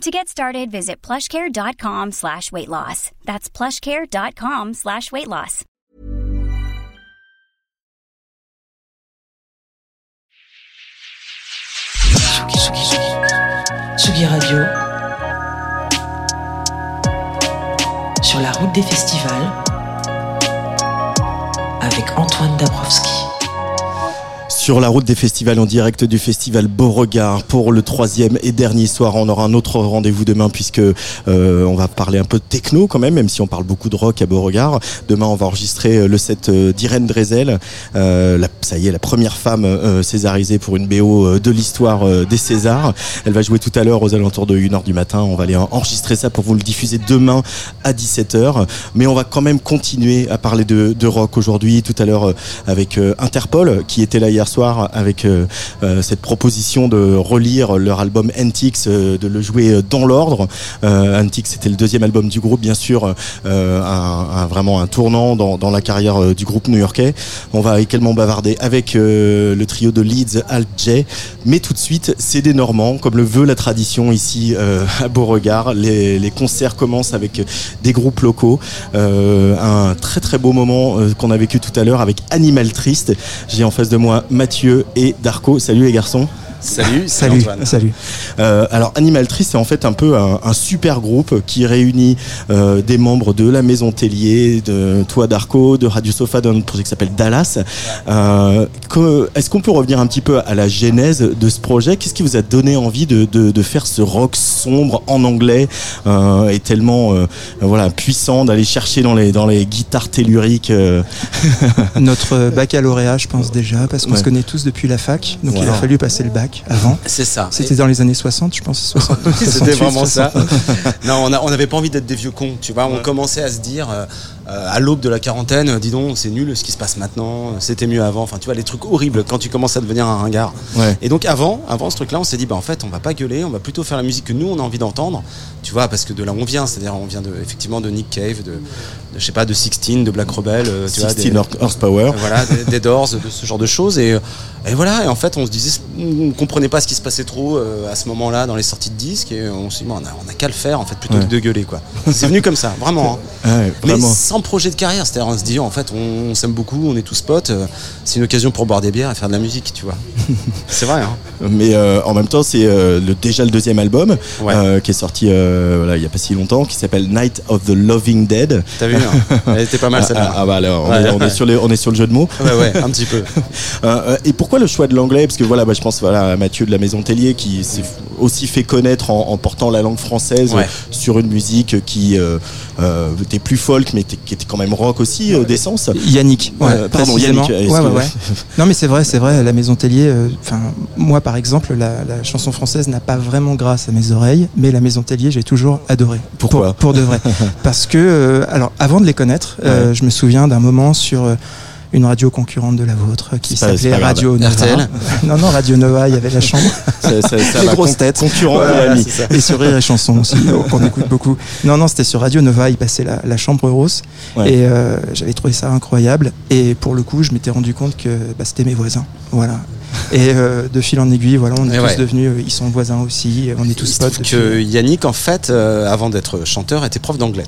To get started, visit plushcare.com slash weight loss. That's plushcare.com slash weight loss. Tsugi Radio. Sur la route des festivals. Avec Antoine Dabrowski. Sur la route des festivals en direct du festival Beauregard pour le troisième et dernier soir. On aura un autre rendez-vous demain puisque euh, on va parler un peu de techno quand même, même si on parle beaucoup de rock à Beauregard. Demain, on va enregistrer euh, le set euh, d'Irène Drezel. Euh, la- ça y est, la première femme euh, césarisée pour une BO euh, de l'histoire des Césars. Elle va jouer tout à l'heure aux alentours de 1h du matin. On va aller enregistrer ça pour vous le diffuser demain à 17h. Mais on va quand même continuer à parler de, de rock aujourd'hui. Tout à l'heure avec Interpol qui était là hier soir avec euh, euh, cette proposition de relire leur album Antiques, euh, de le jouer dans l'ordre. Antiques, c'était le deuxième album du groupe, bien sûr, vraiment un tournant dans, la carrière du groupe new-yorkais. On va également bavarder avec le trio de Leeds, Alt J. Mais tout de suite, c'est des Normands, comme le veut la tradition ici à Beauregard. Les, les concerts commencent avec des groupes locaux. Un très très beau moment qu'on a vécu tout à l'heure avec Animal Triste. J'ai en face de moi Mathieu et Darko. Salut les garçons. Salut, Salut, Antoine. salut. Euh, alors Animal Tree, c'est en fait un peu un, un super groupe qui réunit euh, des membres de la Maison Tellier, de toi Darko, de Radio Sofa, d'un projet qui s'appelle Dallas. Euh, Est-ce qu'on peut revenir un petit peu à la genèse de ce projet? Qu'est-ce qui vous a donné envie de, de, de faire ce rock sombre en anglais et tellement voilà puissant d'aller chercher dans les dans les guitares telluriques Notre baccalauréat, je pense déjà, parce qu'on Ouais. se connaît tous depuis la fac, donc il a fallu passer le bac avant. C'est ça. C'était dans les années 60, je pense. 60, C'était 68, vraiment ça. 60. non, on a- on n'avait pas envie d'être des vieux cons, tu vois. On commençait à se dire, euh, euh, à l'aube de la quarantaine, euh, dis donc, c'est nul ce qui se passe maintenant, c'était mieux avant. Enfin, tu vois, les trucs horribles quand tu commences à devenir un ringard. Ouais. Et donc, avant, avant ce truc-là, on s'est dit, bah, en fait, on va pas gueuler, on va plutôt faire la musique que nous, on a envie d'entendre, tu vois, parce que de là où on vient, c'est-à-dire, on vient de, effectivement de Nick Cave, de, de, je sais pas, de Sixteen, de Black Rebel, tu vois, 16 des- horsepower. Voilà, des, des Doors, de ce genre de choses. Et, euh, et voilà, et en fait, on se disait, on comprenait pas ce qui se passait trop euh, à ce moment-là dans les sorties de disques. Et on s'est dit, bon, on a, on a qu'à le faire, en fait, plutôt Ouais. que de gueuler, quoi. C'est venu comme ça, vraiment. hein. Ouais, Mais sans projet de carrière, c'est-à-dire, on se dit, en fait, on, on s'aime beaucoup, on est tous potes. euh, c'est une occasion pour boire des bières et faire de la musique, tu vois. c'est vrai, hein. Mais euh, en même temps, c'est le, déjà le deuxième album Ouais. qui est sorti voilà, il n'y a pas si longtemps, qui s'appelle Night of the Loving Dead. T'as vu, hein Elle était pas mal, Ah, celle-là. ah, ah bah alors, on, est, on est sur les- on est sur le jeu de mots. Ouais, ouais, un petit peu. Et pourquoi le choix de l'anglais Parce que voilà, bah, je pense voilà, à Mathieu de la Maison Tellier qui s'est aussi fait connaître en, en portant la langue française Ouais. euh, sur une musique qui euh, euh, était plus folk, mais qui était quand même rock aussi, euh, d'essence. Yannick, ouais, Euh, pardon, précisément. Yannick, Ouais, est-ce ouais, que- ouais. Non, mais c'est vrai, c'est vrai. La Maison Tellier, euh, enfin, moi par exemple, la, la chanson française n'a pas vraiment grâce à mes oreilles, mais la Maison Tellier, j'ai toujours adoré. Pourquoi pour, pour de vrai. Parce que, euh, alors, avant de les connaître, euh, je me souviens d'un moment sur euh, une radio concurrente de la vôtre qui s'appelait. Radio Nova. RTL non, non, Radio Nova, il y avait la chambre. Ça- ça- ça les va, grosses con- têtes. Concurrent Voilà, et sur Rire et Chanson aussi, qu'on écoute beaucoup. Non, non, c'était sur Radio Nova, il passait la, la chambre rose. Ouais. Et euh, j'avais trouvé ça incroyable. Et pour le coup, je m'étais rendu compte que bah, c'était mes voisins. Voilà. Et euh, de fil en aiguille, voilà, on est Et tous ouais. devenus, euh, ils sont voisins aussi, on est tous potes. que Yannick, en fait, euh, avant d'être chanteur, était prof d'anglais.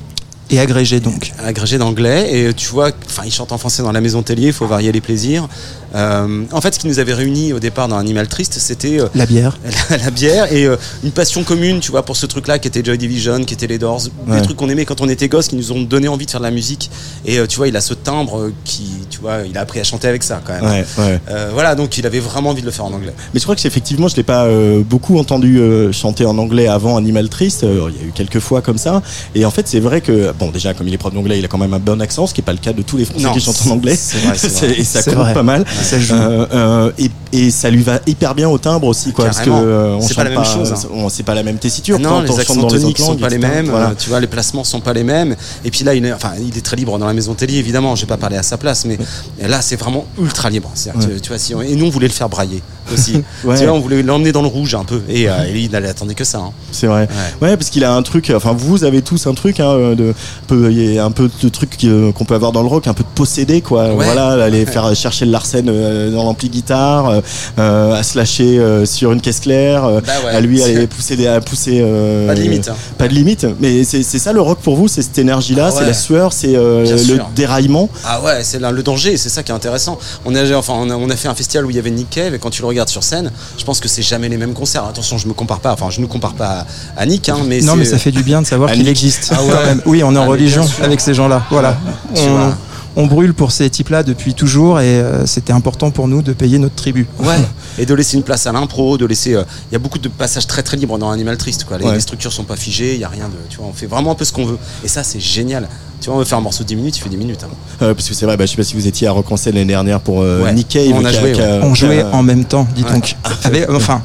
Et agrégés donc. agrégé d'anglais et tu vois, il chante en français dans la maison Tellier, il faut varier les plaisirs. Euh, en fait, ce qui nous avait réunis au départ dans Animal Triste, c'était euh, La bière. la, la bière et euh, une passion commune, tu vois, pour ce truc-là qui était Joy Division, qui était les Doors, Ouais. des trucs qu'on aimait quand on était gosse, qui nous ont donné envie de faire de la musique. Et tu vois, il a ce timbre qui, tu vois, il a appris à chanter avec ça quand même. Ouais, ouais. Voilà, donc il avait vraiment envie de le faire en anglais. Mais je crois que c'est effectivement, je l'ai pas beaucoup entendu chanter en anglais avant Animal Triste. Il y a eu quelques fois comme ça. Et en fait, c'est vrai que bon, déjà comme il est prof d'anglais, il a quand même un bon accent, ce qui est pas le cas de tous les Français Non, qui chantent en anglais. c'est vrai, c'est vrai. et ça compte pas mal. Ça joue. Euh, euh, et, et ça lui va hyper bien au timbre aussi, quoi. Parce que euh, on C'est pas la même chose, hein. C'est pas la même tessiture. Non, les accents dans les toniques autres sont langues, pas les mêmes. Voilà. Tu vois, les placements sont pas les mêmes. Et puis là, il est, enfin, il est très libre dans la maison Tellier, évidemment. Je vais pas parler à sa place, mais là, c'est vraiment ultra libre. Tu, tu vois, si on- et nous, on voulait le faire brailler aussi. Ouais. Tu vois, on voulait l'emmener dans le rouge un peu. Et, euh, et il n'attendait que ça. hein. C'est vrai. Ouais. parce qu'il a un truc. Enfin, vous avez tous un truc, hein, de peu, il y a un peu de truc qu'on peut avoir dans le rock, un peu de posséder, quoi. Ouais. Voilà, aller faire chercher le Larsen dans l'ampli guitare, euh, euh, à se lâcher euh, sur une caisse claire, euh, Bah ouais. à lui aller pousser, des, à pousser. euh, Pas de limite, hein. Pas de limite. Mais c'est, ça le rock pour vous, c'est cette énergie-là, Ah c'est la sueur, c'est euh, le sûr. déraillement. Ah ouais, c'est le danger, c'est ça qui est intéressant. On a, enfin, on a, on a fait un festival où il y avait Nick Cave et quand tu le regardes sur scène, je pense que c'est jamais les mêmes concerts. Attention, je me compare pas, enfin, je ne compare pas à, à Nick, hein, mais Non, mais ça fait du bien de savoir qu'il existe. Ah ouais. quand même. Oui, on est en Ah, religion avec ces gens-là. Voilà. Tu On, vois. On brûle pour ces types-là depuis toujours et euh, c'était important pour nous de payer notre tribut. Ouais. Et de laisser une place à l'impro, de laisser. euh, Il y a beaucoup de passages très très libres dans Animal Triste. Quoi. Les, Ouais. les structures sont pas figées, il y a rien de. Tu vois, on fait vraiment un peu ce qu'on veut. Et ça, c'est génial. Tu vois, on veut faire un morceau de 10 minutes, il fait 10 minutes. hein. Euh, parce que c'est vrai, bah, je sais pas si vous étiez à scène l'année dernière pour euh, Ouais. Nick Cave. On a joué. On jouait en même temps, dis donc. Avec- enfin,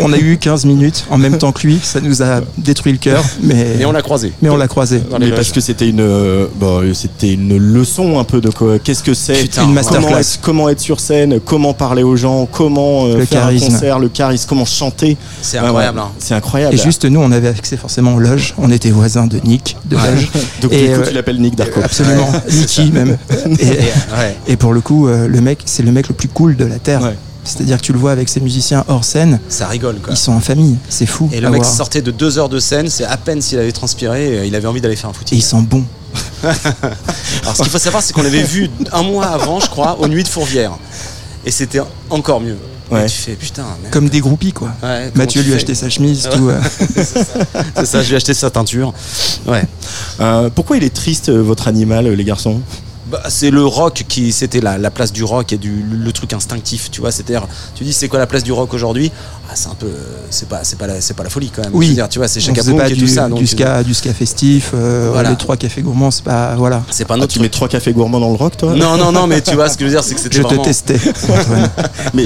on a eu 15 minutes en même temps que lui, ça nous a détruit le cœur, mais, Et on l'a croisé. mais on l'a croisé. Mais parce que c'était une, euh, bon, euh, c'était une leçon un peu de quoi. Qu'est-ce que c'est Putain, Une ouais. masterclass. comment être, comment être sur scène, comment parler aux gens, comment euh, Le faire charisme. un concert, le charisme, comment chanter. C'est Ouais, incroyable. ouais. hein. C'est incroyable. Et juste nous, on avait accès forcément aux loges. On était voisins de Nick, de Ouais. loge. Donc Et, du coup, euh, tu l'appelles Nick Darko. Absolument, Nicky même. Et, Et, ouais. et pour le coup, euh, le mec, c'est le mec le plus cool de la terre. Ouais. C'est-à-dire que tu le vois avec ses musiciens hors scène, Ça rigole quoi. ils sont en famille, c'est fou. Et le mec voir. sortait de deux heures de scène, c'est à peine s'il avait transpiré, et il avait envie d'aller faire un Et footing. ils sont bons. Alors ce qu'il faut savoir, c'est qu'on l'avait vu un mois avant, je crois, aux Nuits de Fourvière. Et c'était encore mieux. Ouais. Tu fais putain. Comme des groupies, quoi. Ouais, Mathieu lui a acheté sa chemise, tout. euh. C'est ça, je lui ai acheté sa teinture. Ouais. Euh, pourquoi il est triste, euh, votre animal, euh, les garçons? Bah, c'est le rock qui c'était la, la place du rock et du le, le truc instinctif tu vois c'est-à-dire tu dis c'est quoi la place du rock aujourd'hui? C'est un peu euh, c'est pas c'est pas la, c'est pas la folie quand même Oui. Je veux dire, tu vois c'est chaque pas et du, tout ça donc du ska, du ska festif, euh, Voilà. les trois cafés gourmands, c'est pas. Voilà. c'est pas Ah, notre Tu mets trois cafés gourmands dans le rock, toi? Non non non mais tu vois ce que je veux dire c'est que c'était Je te testais. Mais,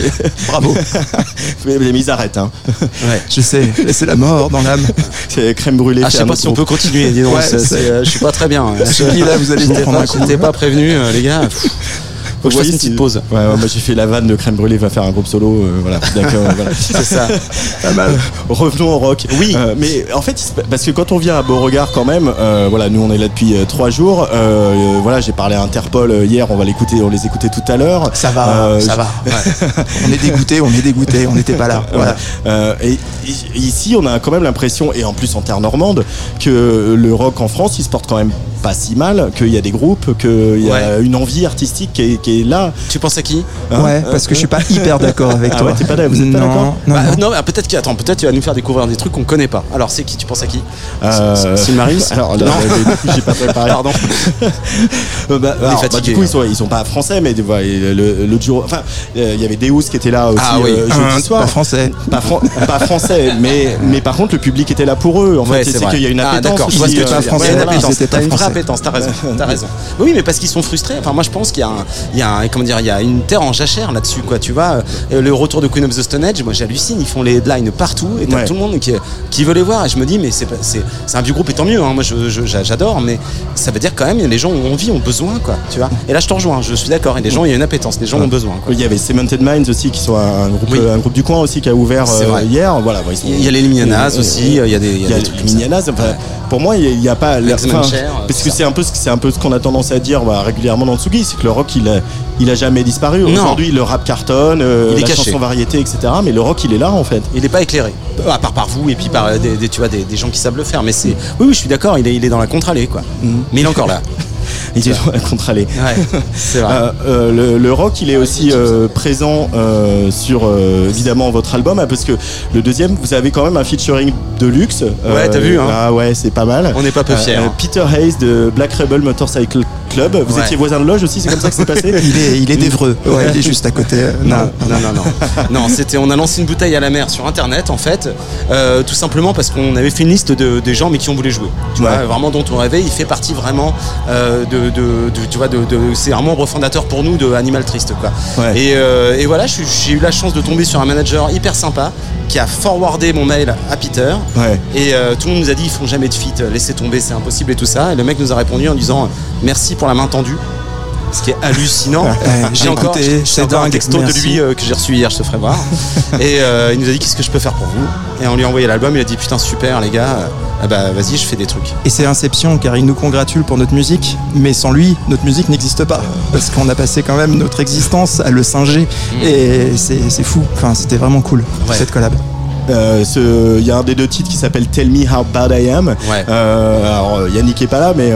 Bravo. mais, mais ils arrêtent, hein. ouais. Je sais, c'est la mort dans l'âme. C'est crème brûlée. ah, je sais pas si on peut continuer dis donc Ouais, c'est- c'est- c'est, euh, je suis pas très bien Je dis, là, vous allez vous pas- un coup. j'étais pas prévenu euh, les gars. Faut que je fasse une petite pause Ouais, ouais, moi j'ai fait la vanne de crème brûlée, va faire un groupe solo. euh, voilà. D'accord, voilà. c'est ça Pas mal. Revenons au rock. Oui. Euh, mais en fait, parce que quand on vient à Beauregard quand même, euh, voilà, nous on est là depuis euh, trois jours. Euh, euh, voilà, j'ai parlé à Interpol euh, hier. On va l'écouter, on les écouter tout à l'heure. Ça va, Euh, ça va. on est dégoûté, on est dégoûté, on n'était pas là. Voilà. Euh, et, et ici, on a quand même l'impression, et en plus en terre normande, que le rock en France, il se porte quand même pas si mal, qu'il y a des groupes, qu'il y a Ouais. une envie artistique qui est, qui est là. tu penses à qui Hein ouais, parce que je suis pas hyper d'accord avec Ah toi. ouais, t'es pas d'accord- vous êtes pas non, d'accord non, Bah, non. peut-être qu'il attends, peut-être tu vas nous faire découvrir des trucs qu'on connaît pas. Alors c'est qui Tu penses à qui Euh, Alors, là, Non. euh, du coup, j'ai pas préparé. Pardon. Euh, bah, alors, bah, du coup, hein. ils sont, ils sont pas français, mais voilà, le, le, enfin, euh, il y avait Deus qui était là aussi Ah oui. euh, Un, jeudi soir. pas français. Pas, fran- pas français, mais, mais par contre, le public était là pour eux. En Ouais, fait, c'est qu'il y a une Ah, appétence. d'accord, je vois ce que aussi, tu veux euh, dire. français, t'as pas une vraie appétence, t'as raison, t'as raison. Oui, mais parce qu'ils sont frustrés. Enfin, moi, je pense qu'il y a, un, y a un- comment dire, il y a une terre en jachère là-dessus, quoi. Tu vois, Euh, le retour de Queen of the Stone Age, moi, j'hallucine. Ils font les headlines partout et t'as Ouais. tout le monde qui, qui veut les voir. Et je me dis, mais c'est, un vieux groupe et tant mieux. hein. Moi, j'adore, mais ça veut dire quand même, les gens ont envie, ont besoin, quoi. Tu vois. Et là, je te rejoins. Je suis d'accord. Et les gens, il y a une appétence. Les gens ont besoin. Quoi. Il y avait Cemented Minds aussi, qui sont un groupe, Oui. un groupe du coin aussi, qui a ouvert euh, hier. Voilà, bon, ils sont- Il y a les Limianas Euh, aussi. Il y a des, il y a Il y a des trucs enfin, pour moi, il n'y a, pas. parce que c'est un peu, ce- c'est un peu ce qu'on a tendance à dire bah, régulièrement dans Tsugi, c'est que le rock, il a, il a jamais disparu. Aujourd'hui, le rap cartonne, euh, Il est la caché. chanson variété, etc. Mais le rock, il est là en fait. Il n'est pas éclairé, à part par vous et puis par euh, des, des- tu vois, des, des gens qui savent le faire. Mais c'est, oui, oui, je suis d'accord. Il est, il est dans la contre-allée, quoi. Mais il est encore là. Il est. Ouais, c'est vrai. Euh, euh, le, le rock, il est aussi euh, présent euh, sur euh, évidemment votre album, hein, parce que le deuxième, vous avez quand même un featuring de luxe. Ouais, t'as vu, hein. Ah ouais, c'est pas mal. On n'est pas peu fiers, hein. Peter Hayes de Black Rebel Motorcycle Club. Vous Ouais. étiez voisin de loge aussi, c'est comme ça que c'est passé. Il est, il est d'Evreux. Ouais, il est juste à côté. euh, Non, non. non, non, non. non, c'était, on a lancé une bouteille à la mer sur internet en fait, euh, tout simplement parce qu'on avait fait une liste de, des gens mais qui on voulait jouer. Tu Ouais. vois, vraiment dont on rêvait. Il fait partie vraiment euh, de, de- de- tu vois, de, de- c'est un membre fondateur pour nous de Animal Triste, quoi. Ouais. Et, euh, et voilà, j'ai eu la chance de tomber sur un manager hyper sympa qui a forwardé mon mail à Peter. Ouais. Et euh, tout le monde nous a dit ils font jamais de feat, laissez tomber, c'est impossible et tout ça. Et le mec nous a répondu en disant merci pour la main tendue. Ce qui est hallucinant. j'ai encore, écouté, j'ai c'est encore un texto de lui euh, que j'ai reçu hier, je te ferai voir. et euh, il nous a dit qu'est-ce que je peux faire pour vous? Et on lui a envoyé l'album, il a dit putain super les gars, euh, ah bah vas-y je fais des trucs. Et c'est Inception car il nous congratule pour notre musique, mais sans lui, notre musique n'existe pas. Parce qu'on a passé quand même notre existence à le singer. Et c'est c'est fou. Enfin, c'était vraiment cool Ouais. cette collab. Euh, Il y a un des deux titres qui s'appelle Tell Me How Bad I Am. Ouais. Euh, alors euh, Yannick est pas là, mais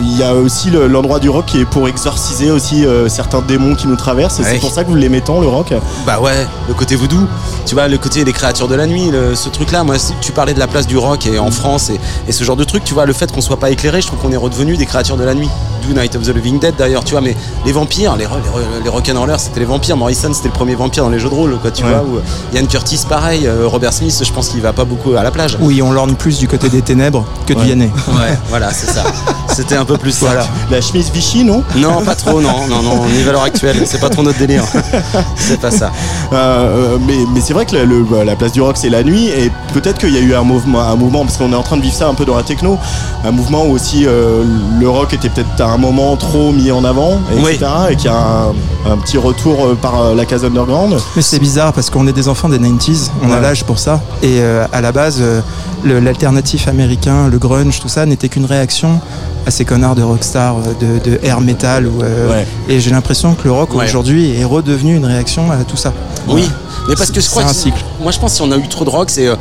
il y a aussi le- l'endroit du rock qui est pour exorciser aussi certains démons qui nous traversent. Ouais. c'est pour ça que vous l'aimez tant le rock. Bah ouais, le côté voodoo, tu vois, le côté des créatures de la nuit, le- ce truc-là, moi, tu parlais de la place du rock et en France et, et ce genre de truc, tu vois, le fait qu'on soit pas éclairé, je trouve qu'on est redevenu des créatures de la nuit. Do Night of the Living Dead d'ailleurs, tu vois, mais les vampires, les, les, les rock'n'rollers, c'était les vampires. Morrison, c'était le premier vampire dans les jeux de rôle, quoi, tu Ouais. vois. Ou Ian Curtis, pareil, Robert Smith, je pense qu'il va pas beaucoup à la plage. Oui, on lorgne plus du côté des ténèbres que Ouais. Vianney. Ouais, voilà, c'est ça. C'était un peu plus ça. Voilà. La chemise Vichy, non Non, pas trop, non, non, non, ni valeur actuelle, c'est pas trop notre délire. c'est pas ça. Euh, euh, mais mais c'est vrai que le- le- bah, la place du rock c'est la nuit et peut-être qu'il y a eu un mouvement, un mouvement parce qu'on est en train de vivre ça un peu dans la techno, un mouvement où aussi euh, le rock était peut-être à un moment trop mis en avant, etc. Et qu'il y a un, un petit retour par la case underground. Mais c'est bizarre parce qu'on est des enfants des 90s, on Ouais. a l'âge pour ça. Et euh, à la base, euh, l'alternatif américain, le grunge, tout ça n'était qu'une réaction à ces connards de rockstar, euh, de, de air metal. Ou, euh, Ouais. Et j'ai l'impression que le rock Ouais. aujourd'hui est redevenu une réaction à tout ça. Oui, mais parce que je C'est crois un que cycle. moi je pense que si on a eu trop de rock, c'est euh,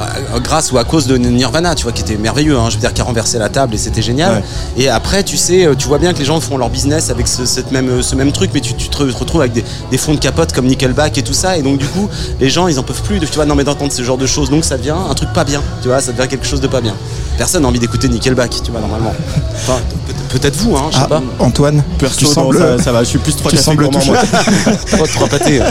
euh, grâce ou à cause de Nirvana, tu vois, qui était merveilleux, hein, je veux dire, qui a renversé la table et c'était génial. Ouais. Et après, tu sais, euh, tu vois bien que les gens font leur business avec ce, cette même, ce même truc, mais tu, tu te retrouves avec des, des fonds de capote comme Nickelback et tout ça, et donc du coup, les gens ils en peuvent plus, de, tu vois, non mais d'entendre ce genre de choses, donc ça devient un truc pas bien, tu vois, ça devient quelque chose de pas bien. Personne n'a envie d'écouter Nickelback, tu vois, normalement. Enfin, peut-être vous, hein, je sais Ah, pas. Antoine, Perso, tu non, sembles, ça, ça va, je suis plus trois cafés gourmands, moi. Trois, trois pâtés.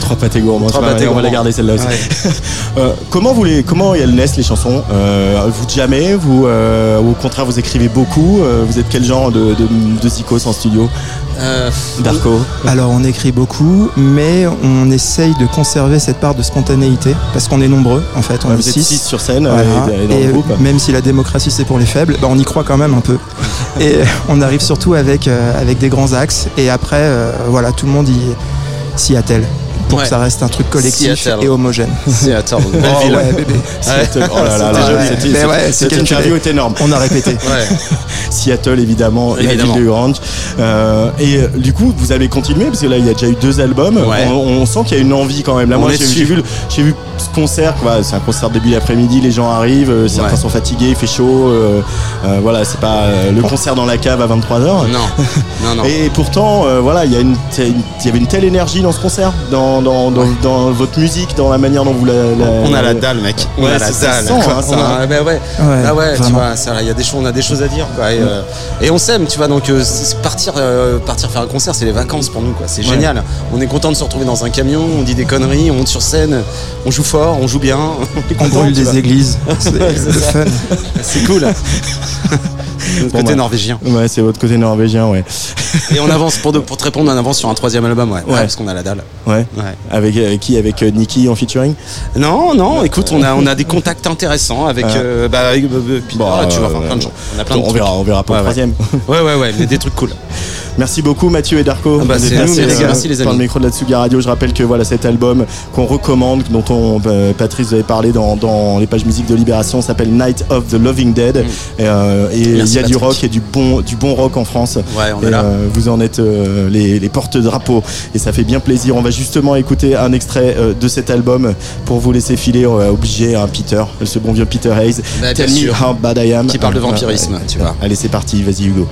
Trois pâtés gourmands, Trois pâtés on va la garder celle-là aussi. Ouais. Euh, comment vous les, comment elles naissent les chansons? Euh, Vous jamais, vous, euh, ou au contraire vous écrivez beaucoup Euh, Vous êtes quel genre de, de, de zikos en studio? Euh, Darko Alors on écrit beaucoup, mais on essaye de conserver cette part de spontanéité parce qu'on est nombreux en fait, on Ouais, est Vous êtes 6. six sur scène Voilà. et, et dans Et le groupe même si la démocratie c'est pour les faibles, bah, on y croit quand même un peu. Et on arrive surtout avec, euh, avec des grands axes et après euh, voilà tout le monde y s'y attelle pour Ouais. que ça reste un truc collectif Seattle. et homogène. Seattle, Oh ouais bébé. Seattle. Oh là là joli. cette- interview est énorme. On a répété. Seattle évidemment, Évidemment. la ville de Orange. Euh, et euh, du coup, vous avez continué parce que là, il y a déjà eu deux albums. Ouais. On, on sent qu'il y a une envie quand même. Là, On moi, j'ai vu, le- j'ai vu ce concert. C'est un concert début d'après-midi. Les gens arrivent, euh, certains Ouais. sont fatigués, il fait chaud. euh, voilà, c'est pas le concert dans la cave à 23 h Non, non, non. Et pourtant, voilà, il y, a une- il y avait une telle énergie dans ce concert, dans, dans, dans, dans votre musique, dans la manière dont vous la. la- On a la dalle, mec. On Ouais, a la dalle. sent, hein, ça, On a- ouais. Ouais, ah ouais, tu vois, ça, il y a des choses, on a des choses à dire, quoi. Et, euh, et on s'aime, tu vois. Donc euh, partir, euh, partir faire un concert, c'est les vacances pour nous, quoi. C'est Ouais. génial. On est content de se retrouver dans un camion, on dit des conneries, on monte sur scène, on joue fort, on joue bien. On content, brûle des églises. C'est cool. Bon, côté bah. norvégien. Ouais, c'est votre côté norvégien, ouais. Et on avance pour, de- pour te répondre, on avance sur un troisième album, ouais. Ouais, parce qu'on a la dalle. Ouais. Ouais. Avec, avec qui Avec euh, Nicky en featuring? Non, non, écoute, on a, on a des contacts intéressants avec. Ouais. euh, bah, avec, euh, puis- Bon, ah, tu vois, euh, enfin, plein de gens. On a plein de on trucs. verra, on verra pour le troisième. Ouais, ouais, ouais, mais des trucs cool. Merci beaucoup Mathieu et Darko. Ah bah, passés, mais les gars, euh, merci, les amis. le micro de la Tsuga Radio, je rappelle que voilà cet album qu'on recommande, dont on, euh, Patrice vous avait parlé dans, dans les pages musique de Libération, s'appelle Night of the Loving Dead. Et, euh, et il Mm. Merci, y a du rock et du bon, du bon rock en France. Ouais, on et est là. euh, vous en êtes euh, les, les porte-drapeaux et ça fait bien plaisir. On va justement écouter un extrait euh, de cet album pour vous laisser filer. On va obliger un Peter, ce bon vieux Peter Hayes. Bah, Tell me how bad I am. Qui parle de Euh, vampirisme, tu vois. Allez, c'est parti. Vas-y Hugo.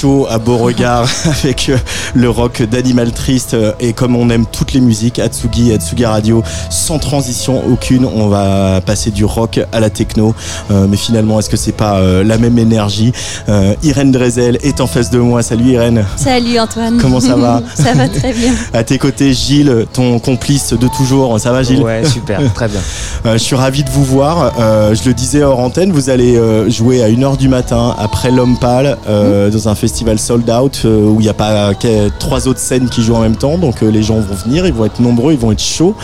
Chaud à Beauregard avec euh, le rock d'Animal Triste euh, et comme on aime toutes les musiques, Atsugi, Atsugi Radio, sans transition aucune, on va passer du rock à la techno. Euh, mais finalement, est-ce que c'est pas euh, la même énergie? Euh, Irène Drezel est en face de moi. Salut Irène. Salut Antoine. Comment ça va? Ça va très bien. À tes côtés, Gilles, ton complice de toujours. Ça va Gilles? Ouais, super, très bien. Euh, je suis ravi de vous voir. Euh, je le disais hors antenne, vous allez euh, jouer à 1h du matin après L'Homme Pâle euh, dans un festival sold out où il n'y a pas trois autres scènes qui jouent en même temps. Donc les gens vont venir, ils vont être nombreux, ils vont être chauds.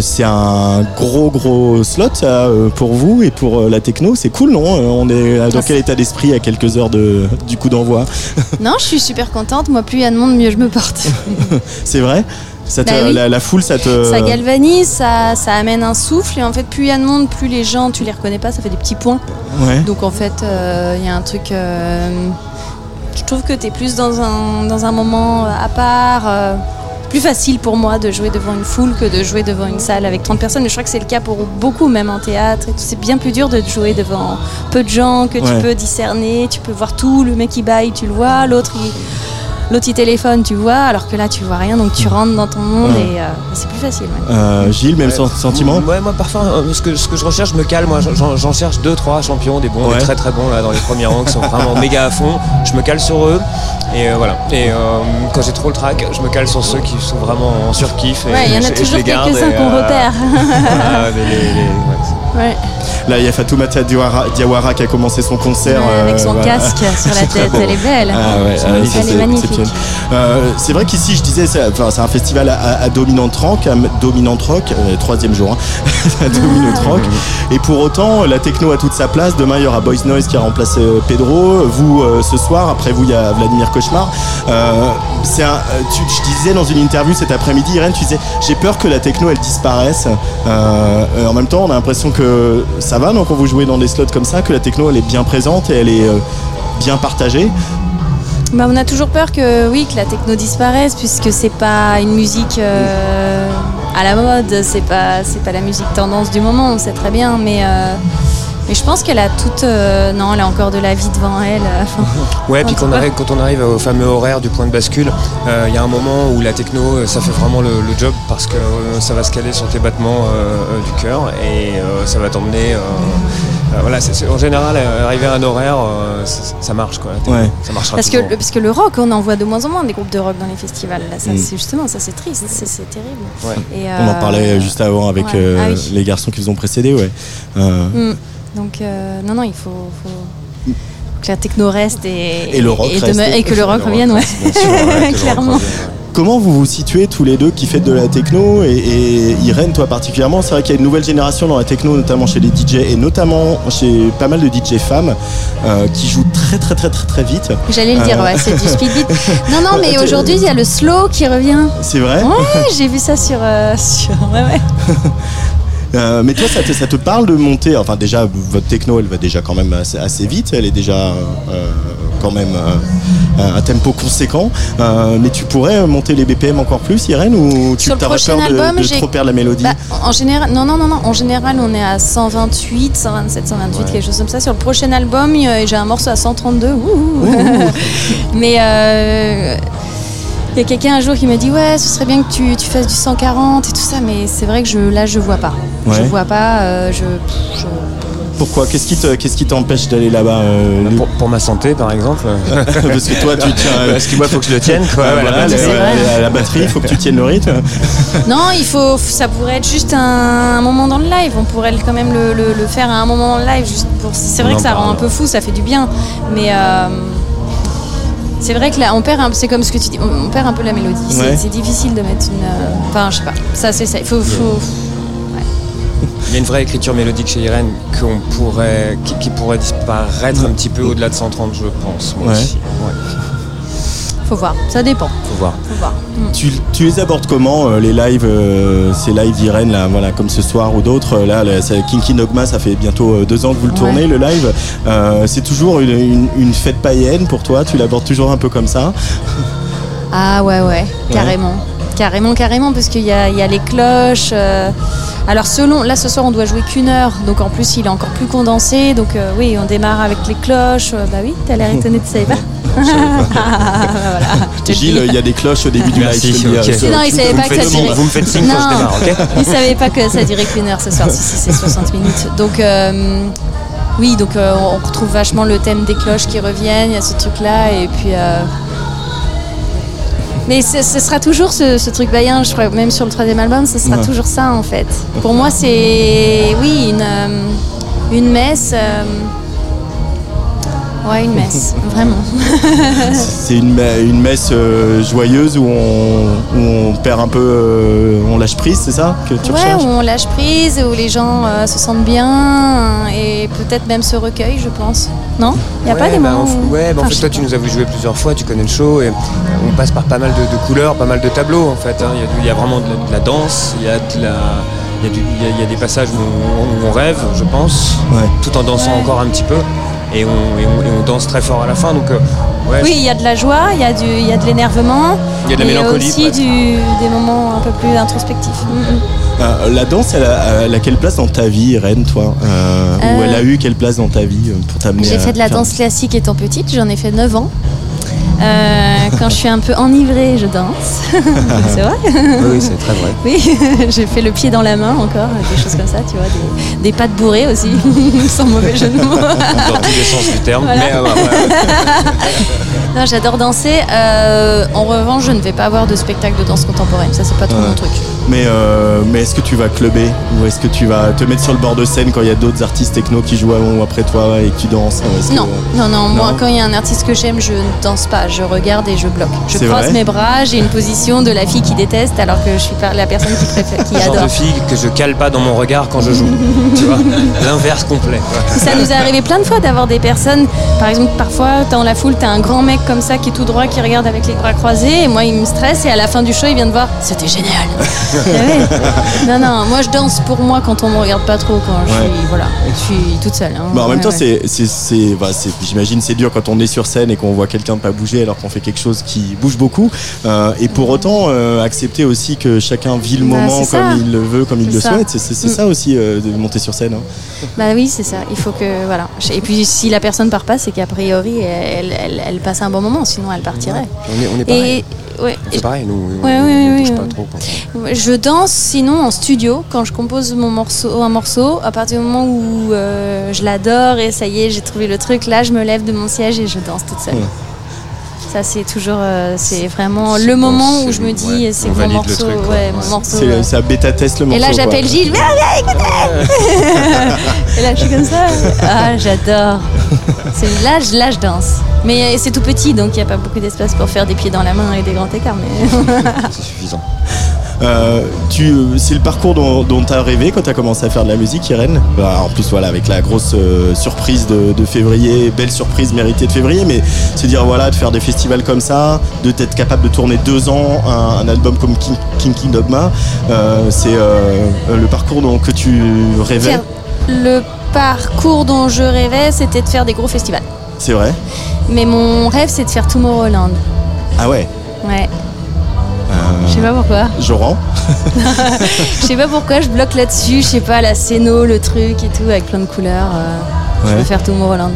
C'est un gros gros slot ça, pour vous et pour la techno. C'est cool, non? On est dans quel état d'esprit à quelques heures de, du coup d'envoi? Non, je suis super contente. Moi, plus il y a de monde, mieux je me porte. C'est vrai? Ça te- Bah oui. la, la foule, ça te. Ça galvanise, ça, ça amène un souffle. Et en fait, plus il y a de monde, plus les gens, tu les reconnais pas, ça fait des petits points. Ouais. Donc en fait, euh, il y a un truc. euh, je trouve que tu es plus dans un, dans un moment à part. euh, plus facile pour moi de jouer devant une foule que de jouer devant une salle avec 30 personnes. Et je crois que c'est le cas pour beaucoup, même en théâtre. C'est bien plus dur de jouer devant peu de gens que tu peux discerner. Tu peux voir tout. Le mec qui baille, tu le vois. L'autre, il, l'autre, il téléphone, tu vois. Alors que là, tu vois rien. Donc tu rentres dans ton monde Ouais. et euh, c'est plus facile. ouais. Euh, Gilles, même sen- sentiment Ouais, moi parfois, euh, ce que, ce que je recherche, je me cale. Moi, j'en, cherche deux, trois champions, des bons, Ouais. des très très bons là dans les premiers rangs qui sont vraiment méga à fond. Je me cale sur eux. Et euh, voilà. Et euh, quand j'ai trop le track, je me cale sur ceux qui sont vraiment en surkiff. et Ouais, il y en a toujours les garde, quelques-uns et, qu'on euh, repère. voilà, les- les- les- ouais. Là, il y a Fatoumata Diawara, Diawara qui a commencé son concert. Ouais, avec euh, son voilà. casque sur la tête, elle est belle. Ah ouais, Elle ah, est magnifique. Euh, c'est vrai qu'ici, je disais, c'est enfin, un festival à, à dominante rock, à dominante rock, euh, troisième jour, hein, à dominante rock. Et pour autant, la techno a toute sa place. Demain, il y aura Boys Noise qui a remplacé euh, Pedro. Vous, euh, ce soir, après vous, il y a Vladimir Cauchemar. Euh, c'est un, euh, tu, je disais dans une interview cet après-midi, Irène, tu disais, j'ai peur que la techno, elle disparaisse. Euh, euh, en même temps, on a l'impression que ça va, donc quand vous jouez dans des slots comme ça, que la techno, elle est bien présente et elle est euh, bien partagée. Bah, on a toujours peur que oui que la techno disparaisse puisque c'est pas une musique euh, à la mode, c'est pas c'est pas la musique tendance du moment, on sait très bien, mais euh, mais je pense qu'elle a toute euh, non, elle a encore de la vie devant elle. euh, enfin, Ouais, puis quand on, arrive, quand on arrive au fameux horaire du point de bascule, euh, il y a un moment où la techno, ça fait vraiment le, le job parce que euh, ça va se caler sur tes battements du cœur et euh, ça va t'emmener. euh, euh, voilà, c'est- c'est- en général, euh, arriver à un horaire, euh, ça marche quoi. Ouais. Ça marchera parce que le, parce que le rock, on en voit de moins en moins des groupes de rock dans les festivals. Là, ça Mm. c'est justement ça c'est triste, c'est c'est terrible. Ouais. Et, On en parlait juste avant avec ouais. euh, Ah oui. les garçons qui vous ont précédé, ouais. Euh, Mm. Donc euh, non non, il faut, faut que la techno reste et, Et le rock reste. et que le rock revienne, ouais. Clairement. Comment vous vous situez tous les deux qui faites de la techno et, et Irène, toi particulièrement C'est vrai qu'il y a une nouvelle génération dans la techno, notamment chez les DJ et notamment chez pas mal de DJ femmes euh, qui jouent très très très très très vite. J'allais le dire, Euh. ouais, c'est du speed beat. Non, non, mais aujourd'hui, il y a le slow qui revient. C'est vrai? Ouais, j'ai vu ça sur. euh, sur... Ouais, ouais. Euh, mais toi, ça te, ça te parle de monter Enfin, déjà, votre techno, elle va déjà quand même assez, assez vite. Elle est déjà euh, quand même euh, à un tempo conséquent. Euh, mais tu pourrais monter les BPM encore plus, Irène Ou tu Sur le t'aurais prochain peur de, album, de trop perdre la mélodie? Bah, en général, non, non, non, non. En général, on est à 128, 127, 128, quelque chose comme ça. Sur le prochain album, j'ai un morceau à 132. Ouh. mais euh, il y a quelqu'un un jour qui m'a dit ouais, ce serait bien que tu, tu fasses du 140 et tout ça, mais c'est vrai que je, là, je vois pas. Je vois pas. euh, je, je- Pourquoi? Qu'est-ce qui te- qu'est-ce qui t'empêche d'aller là-bas euh, Pour, pour ma santé, par exemple. Parce que toi, tu tiens. Parce que moi, faut que je le tienne, quoi. Ouais, voilà. la, vrai. la- la batterie, il faut que tu tiennes le rythme. Non, il faut, ça pourrait être juste un, un moment dans le live. On pourrait quand même le, le- le faire à un moment dans le live. Juste pour, c'est vrai que ça rend un peu fou, ça fait du bien. Mais euh, c'est vrai que là, on perd un, c'est comme ce que tu dis, on, on perd un peu la mélodie. C'est- Ouais. C'est, difficile de mettre une. euh, Enfin, je sais pas. Ça, c'est ça. Il faut, faut- Il y a une vraie écriture mélodique chez Irène qu'on pourrait, qui, qui pourrait disparaître un petit peu au-delà de 130, je pense. Moi Ouais. aussi. Faut voir. Ça dépend. faut voir. Faut voir. Mm. Tu, tu les abordes comment euh, les lives, euh, ces lives d'Irène là, voilà, comme ce soir ou d'autres. euh, Là, là, Kinky Dogma, ça fait bientôt deux ans que vous le Ouais. tournez, le live. Euh, c'est toujours une, une- une fête païenne pour toi. Tu l'abordes toujours un peu comme ça? Ah ouais, ouais, carrément. Carrément, carrément, parce qu'il y a les cloches. Alors selon, là ce soir on doit jouer qu'une heure, donc en plus il est encore plus condensé, donc euh, oui on démarre avec les cloches, Euh, bah oui t'as l'air étonné tu savais pas Ah, voilà, Gilles, dis. il y a des cloches au début du live. Euh, Sinon, il savait pas me que faites ça signe- durait. Vous me faites signe quand je Non. démarre, ok Il savait pas que ça durait qu'une heure ce soir, si, si, c'est 60 minutes. Donc, euh, oui, donc euh, on retrouve vachement le thème des cloches qui reviennent, il y a ce truc-là, et puis. euh, Mais ce, ce sera toujours ce, ce truc baïen, je crois, même sur le troisième album, ce sera Ouais. toujours ça en fait. Pour moi, c'est. Oui, une, euh, une messe. euh, Ouais, une messe, vraiment. C'est une, une messe euh, joyeuse où on, où on perd un peu, euh, on lâche prise, c'est ça que tu Ouais, recherches? où on lâche prise, où les gens euh, se sentent bien euh, et peut-être même se recueillent, je pense. Non? Il n'y a Ouais, pas des bah, moments où... Ouais, bah, en Enfin, fait, toi, tu nous as vu jouer plusieurs fois, tu connais le show, et on passe par pas mal de, de couleurs, pas mal de tableaux, en fait. hein. Il y, a du- il y a vraiment de la, de la danse, il y a de la... Il y, a du- il y a- il y a des passages où on, où on rêve, je pense, Ouais. tout en dansant Ouais. encore un petit peu, et on, et on- et on danse très fort à la fin. Donc, euh, ouais, Oui, il y a de la joie, il y, a du- il y a de l'énervement. Il y a de la et mélancolie, aussi du, des moments un peu plus introspectifs. Mm, mm. Euh, La danse, elle a, elle a quelle place dans ta vie, Irène, toi Euh, Ou Euh, elle a eu quelle place dans ta vie pour t'amener J'ai fait de la faire- danse classique étant petite, j'en ai fait 9 ans. Euh, quand je suis un peu enivrée, je danse. c'est vrai oui, c'est très vrai. Oui, j'ai fait le pied dans la main encore, des choses comme ça, tu vois, des, des pattes bourrées aussi, sans mauvais jeu de mots. Dans tous les sens du terme. Voilà. Mais, euh, ouais. Non, j'adore danser. Euh, en revanche, je ne vais pas avoir de spectacle de danse contemporaine. Ça, c'est pas trop Ouais. mon truc. Mais, euh, mais est-ce que tu vas clubber Ou est-ce que tu vas te mettre sur le bord de scène quand il y a d'autres artistes techno qui jouent avant ou après toi et Est-ce que- Non, non, non, Moi, quand il y a un artiste que j'aime, je ne danse pas. Je regarde et je bloque. Je croise mes bras. J'ai une position de la fille qui déteste, alors que je suis la personne qui préfère, qui genre adore. de fille que je cale pas dans mon regard quand je joue. tu vois L'inverse complet. Ça nous est arrivé plein de fois d'avoir des personnes, par exemple, parfois, dans la foule, t'as un grand mec comme ça qui est tout droit, qui regarde avec les bras croisés, et moi, il me stresse, et à la fin du show, il vient de voir, c'était génial. Ouais. Non, non, moi, je danse pour moi quand on me regarde pas trop, quand je Ouais. suis, voilà, je suis toute seule. hein. Bah, en même Ouais, temps, c'est, c'est, bah, c'est- j'imagine c'est dur quand on est sur scène et qu'on voit quelqu'un pas bouger alors qu'on fait quelque chose qui bouge beaucoup. Euh, et pour autant, euh, accepter aussi que chacun vit le Bah, moment comme ça. il le veut, comme il le ça. souhaite. C'est, Mm. ça aussi euh, de monter sur scène. hein. Bah oui, c'est ça. Il faut que voilà. Et puis si la personne part pas, c'est qu'a priori elle, elle, elle passe un bon moment, sinon elle partirait. On est, on est pareil. Et ouais, C'est pareil, nous. on- Ouais, on, ouais, on ouais, bouge ouais. pas trop. quoi. je danse sinon en studio quand je compose mon morceau, un morceau. À partir du moment où euh, je l'adore et ça y est, j'ai trouvé le truc, là je me lève de mon siège et je danse toute seule. Ça c'est toujours, euh, c'est vraiment le moment où je me dis ouais, c'est on mon morceau, truc, quoi. ouais, mon morceau. C'est, euh. ça bêta teste le Et morceau. là j'appelle quoi. Gilles, viens, viens, écoutez Et là je suis comme ça. Ah j'adore. C'est là, je- là je danse. Mais euh, c'est tout petit donc il n'y a pas beaucoup d'espace pour faire des pieds dans la main et des grands écarts. Mais... C'est suffisant. Euh, tu, c'est le parcours dont, tu as rêvé quand tu as commencé à faire de la musique, Irène? Bah, En plus, voilà, avec la grosse euh, surprise de, de février, belle surprise méritée de février, mais se dire, voilà, de faire des festivals comme ça, de t'être capable de tourner deux ans un, un album comme King, King King Dogma, euh, c'est le parcours dont, que tu rêvais, le parcours dont je rêvais, c'était de faire des gros festivals. c'est vrai? Mais mon rêve, c'est de faire Tomorrowland. Ah ouais? Ouais. Euh, Je sais pas pourquoi. Joran Je sais pas pourquoi je bloque là-dessus. Je sais pas, la scéno, le truc et tout, avec plein de couleurs. euh, Je Ouais. veux faire Tomorrowland.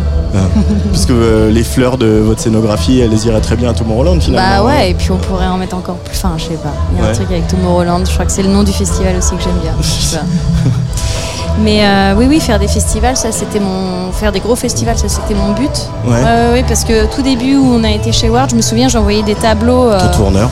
Puisque euh, les fleurs de votre scénographie, elles iraient très bien à Tomorrowland finalement. Bah ouais, et puis on pourrait en mettre encore plus. Enfin, je sais pas. Il y a Ouais. un truc avec Tomorrowland. Je crois que c'est le nom du festival aussi que j'aime bien. Je sais pas. Mais euh, oui, oui, faire des festivals, ça c'était mon. Faire des gros festivals, ça c'était mon but. Ouais. Ouais, parce que tout début où on a été chez Ward, je me souviens, j'envoyais des tableaux euh, Ton tourneur.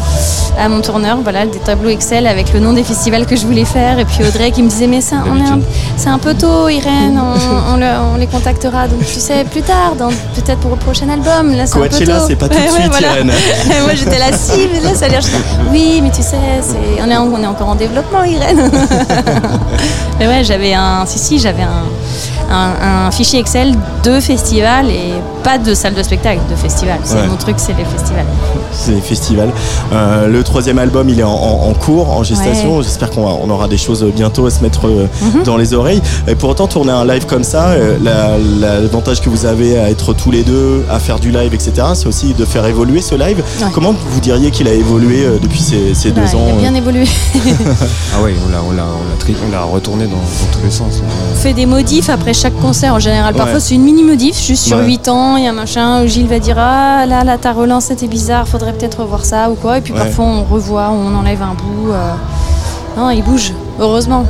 à mon tourneur, voilà, des tableaux Excel avec le nom des festivals que je voulais faire. Et puis Audrey qui me disait, mais un- c'est un peu tôt, Irène, on, on le- on les contactera. Donc tu sais, plus tard, peut-être pour le prochain album. Là, c'est un peu tôt. c'est pas tout de Ouais, ouais, suite, voilà. Irène. Moi j'étais là, si, mais là ça a l'air. Oui, mais tu sais, c'est- on, est en- on est encore en développement, Irène. mais ouais, j'avais un. Si, si, j'avais un, un, un fichier Excel de festivals et pas de salle de spectacle, de festival. C'est Ouais. mon truc, c'est les festivals. C'est festival. Euh, le troisième album, il est en, en- en cours, en gestation. Ouais. J'espère qu'on on aura des choses bientôt à se mettre euh, Mhm. dans les oreilles. Et pour autant, tourner un live comme ça, euh, la- la- l'avantage que vous avez à être tous les deux, à faire du live, etc., c'est aussi de faire évoluer ce live. Ouais. Comment vous diriez qu'il a évolué euh, depuis ces, deux ans il a bien euh, évolué. Ah oui, on l'a, on l'a, on l'a, tri- on l'a retourné dans, dans tous les sens. On fait des modifs après chaque concert en général. Parfois Ouais. c'est une mini modif, juste sur Ouais. 8 ans, il y a un machin où Gilles va dire Ah là là ta relance c'était bizarre, faudrait peut-être revoir ça ou quoi. Et puis Ouais. parfois on revoit, on enlève un bout. euh. Non, il bouge, heureusement.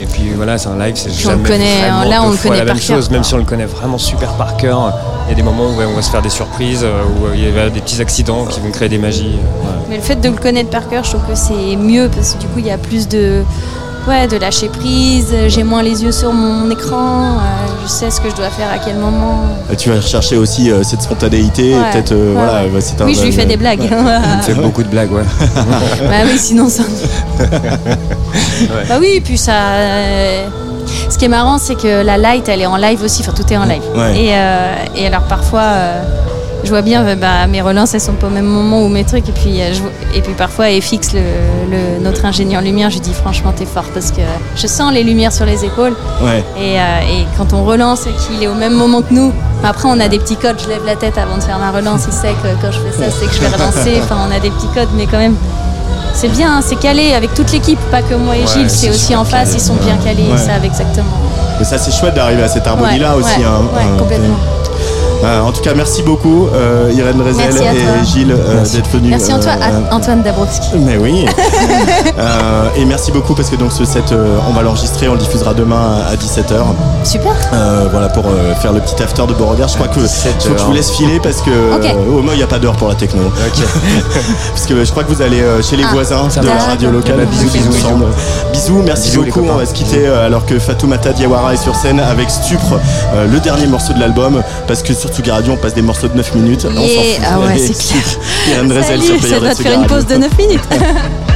Et puis voilà, c'est un live, c'est Puis on jamais le connaît, vraiment là, on le connaît la même cœur, chose, même si on le connaît vraiment super par cœur. Il y a des moments où on va se faire des surprises, euh, où il y a des petits accidents qui vont créer des magies. euh. Mais le fait de le connaître par cœur, je trouve que c'est mieux parce que du coup il y a plus de. Ouais, de lâcher prise, j'ai moins les yeux sur mon écran, euh, je sais ce que je dois faire à quel moment. Tu vas rechercher aussi euh, cette spontanéité. Ouais. Peut-être, euh, Ouais, voilà, bah, c'est un- Oui, je lui fais des blagues. Il fait beaucoup de blagues, ouais. bah oui, sinon ça. Bah oui, et puis ça. euh, Ce qui est marrant, c'est que la light, elle est en live aussi. Enfin, tout est en live. Ouais. Et, euh, et alors parfois, euh, je vois bien, bah, mes relances, elles sont pas au même moment ou mes trucs. Et puis, euh, je et puis parfois, FX, le, le- notre ingénieur lumière, je lui dis franchement, t'es fort parce que je sens les lumières sur les épaules. Ouais. Et, euh, et quand on relance et qu'il est au même moment que nous, après on a des petits codes, je lève la tête avant de faire ma relance, il sait que quand je fais ça, c'est que je vais relancer, enfin on a des petits codes, mais quand même, c'est bien, hein, c'est calé avec toute l'équipe, pas que moi et Ouais, Gilles, c'est aussi en face, calé. ils sont bien calés, Ouais. ils savent exactement. Mais ça, c'est chouette d'arriver à cette harmonie-là Ouais, aussi. hein. Euh, complètement. Euh, en tout cas, merci beaucoup, euh, Irène Rezel et toi. Gilles, euh, d'être venus. Merci Antoine, euh, Antoine Dabrowski. Mais oui. Euh, et merci beaucoup parce que donc ce set, euh, on va l'enregistrer, on le diffusera demain à 17h. Super. Euh, voilà pour euh, faire le petit after de Beauregard. Je crois que 17 faut que je vous laisse filer parce que au moins il n'y a pas d'heure pour la techno. parce que je crois que vous allez euh, chez les Ah, voisins de la radio locale. Bah, bisous, bisous, bisous. semble. Bisous, merci Bisous, beaucoup. On va se quitter alors que Fatoumata Diawara est sur scène avec Stupre, euh, le dernier morceau de l'album. Parce que sur Tsugi Radio on passe des morceaux de 9 minutes. On s'en Yeah. fout. Ah ouais, Et c'est clair. Irène Rezel sur Player ça de te faire une pause de 9 minutes.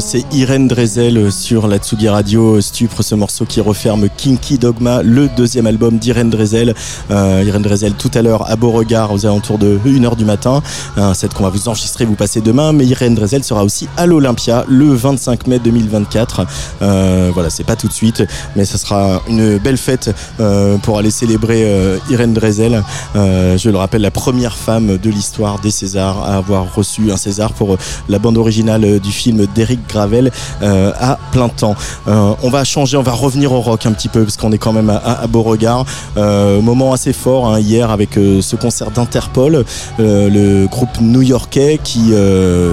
C'est Irène Drezel sur la Tsugi Radio. Stupre, ce morceau qui referme Kinky Dogma, le deuxième album d'Irène Drezel. Euh, Irène Drezel tout à l'heure à Beauregard aux alentours de 1h du matin. Un qu'on va vous enregistrer, vous passer demain. Mais Irène Drezel sera aussi à l'Olympia le 25 mai 2024. Euh, voilà, c'est pas tout de suite, mais ça sera une belle fête euh, pour aller célébrer Irène Drezel. Je le rappelle, la première femme de l'histoire des Césars à avoir reçu un César pour la bande originale du film d'Eric Gravel euh, à plein temps. Euh, on va changer, on va revenir au rock un petit peu parce qu'on est quand même à, à, Beauregard. Euh, moment assez fort hein, hier avec ce concert d'Interpol, le groupe new-yorkais qui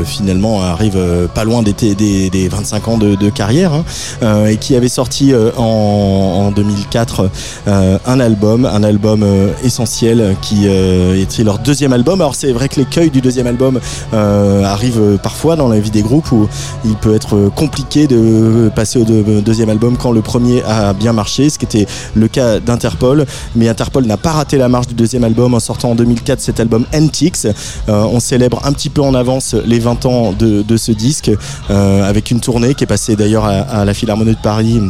finalement arrive pas loin des, des, des 25 ans de, carrière hein, et qui avait sorti en, en 2004 euh, un album, un album essentiel qui était leur deuxième album. Alors c'est vrai que l'écueil du deuxième album arrive parfois dans la vie des groupes où il peut être euh, compliqué de passer au deux- deuxième album quand le premier a bien marché, ce qui était le cas d'Interpol. Mais Interpol n'a pas raté la marche du deuxième album en sortant en 2004 cet album Antiques. Euh, on célèbre un petit peu en avance les 20 ans de, ce disque euh, avec une tournée qui est passée d'ailleurs à la Philharmonie de Paris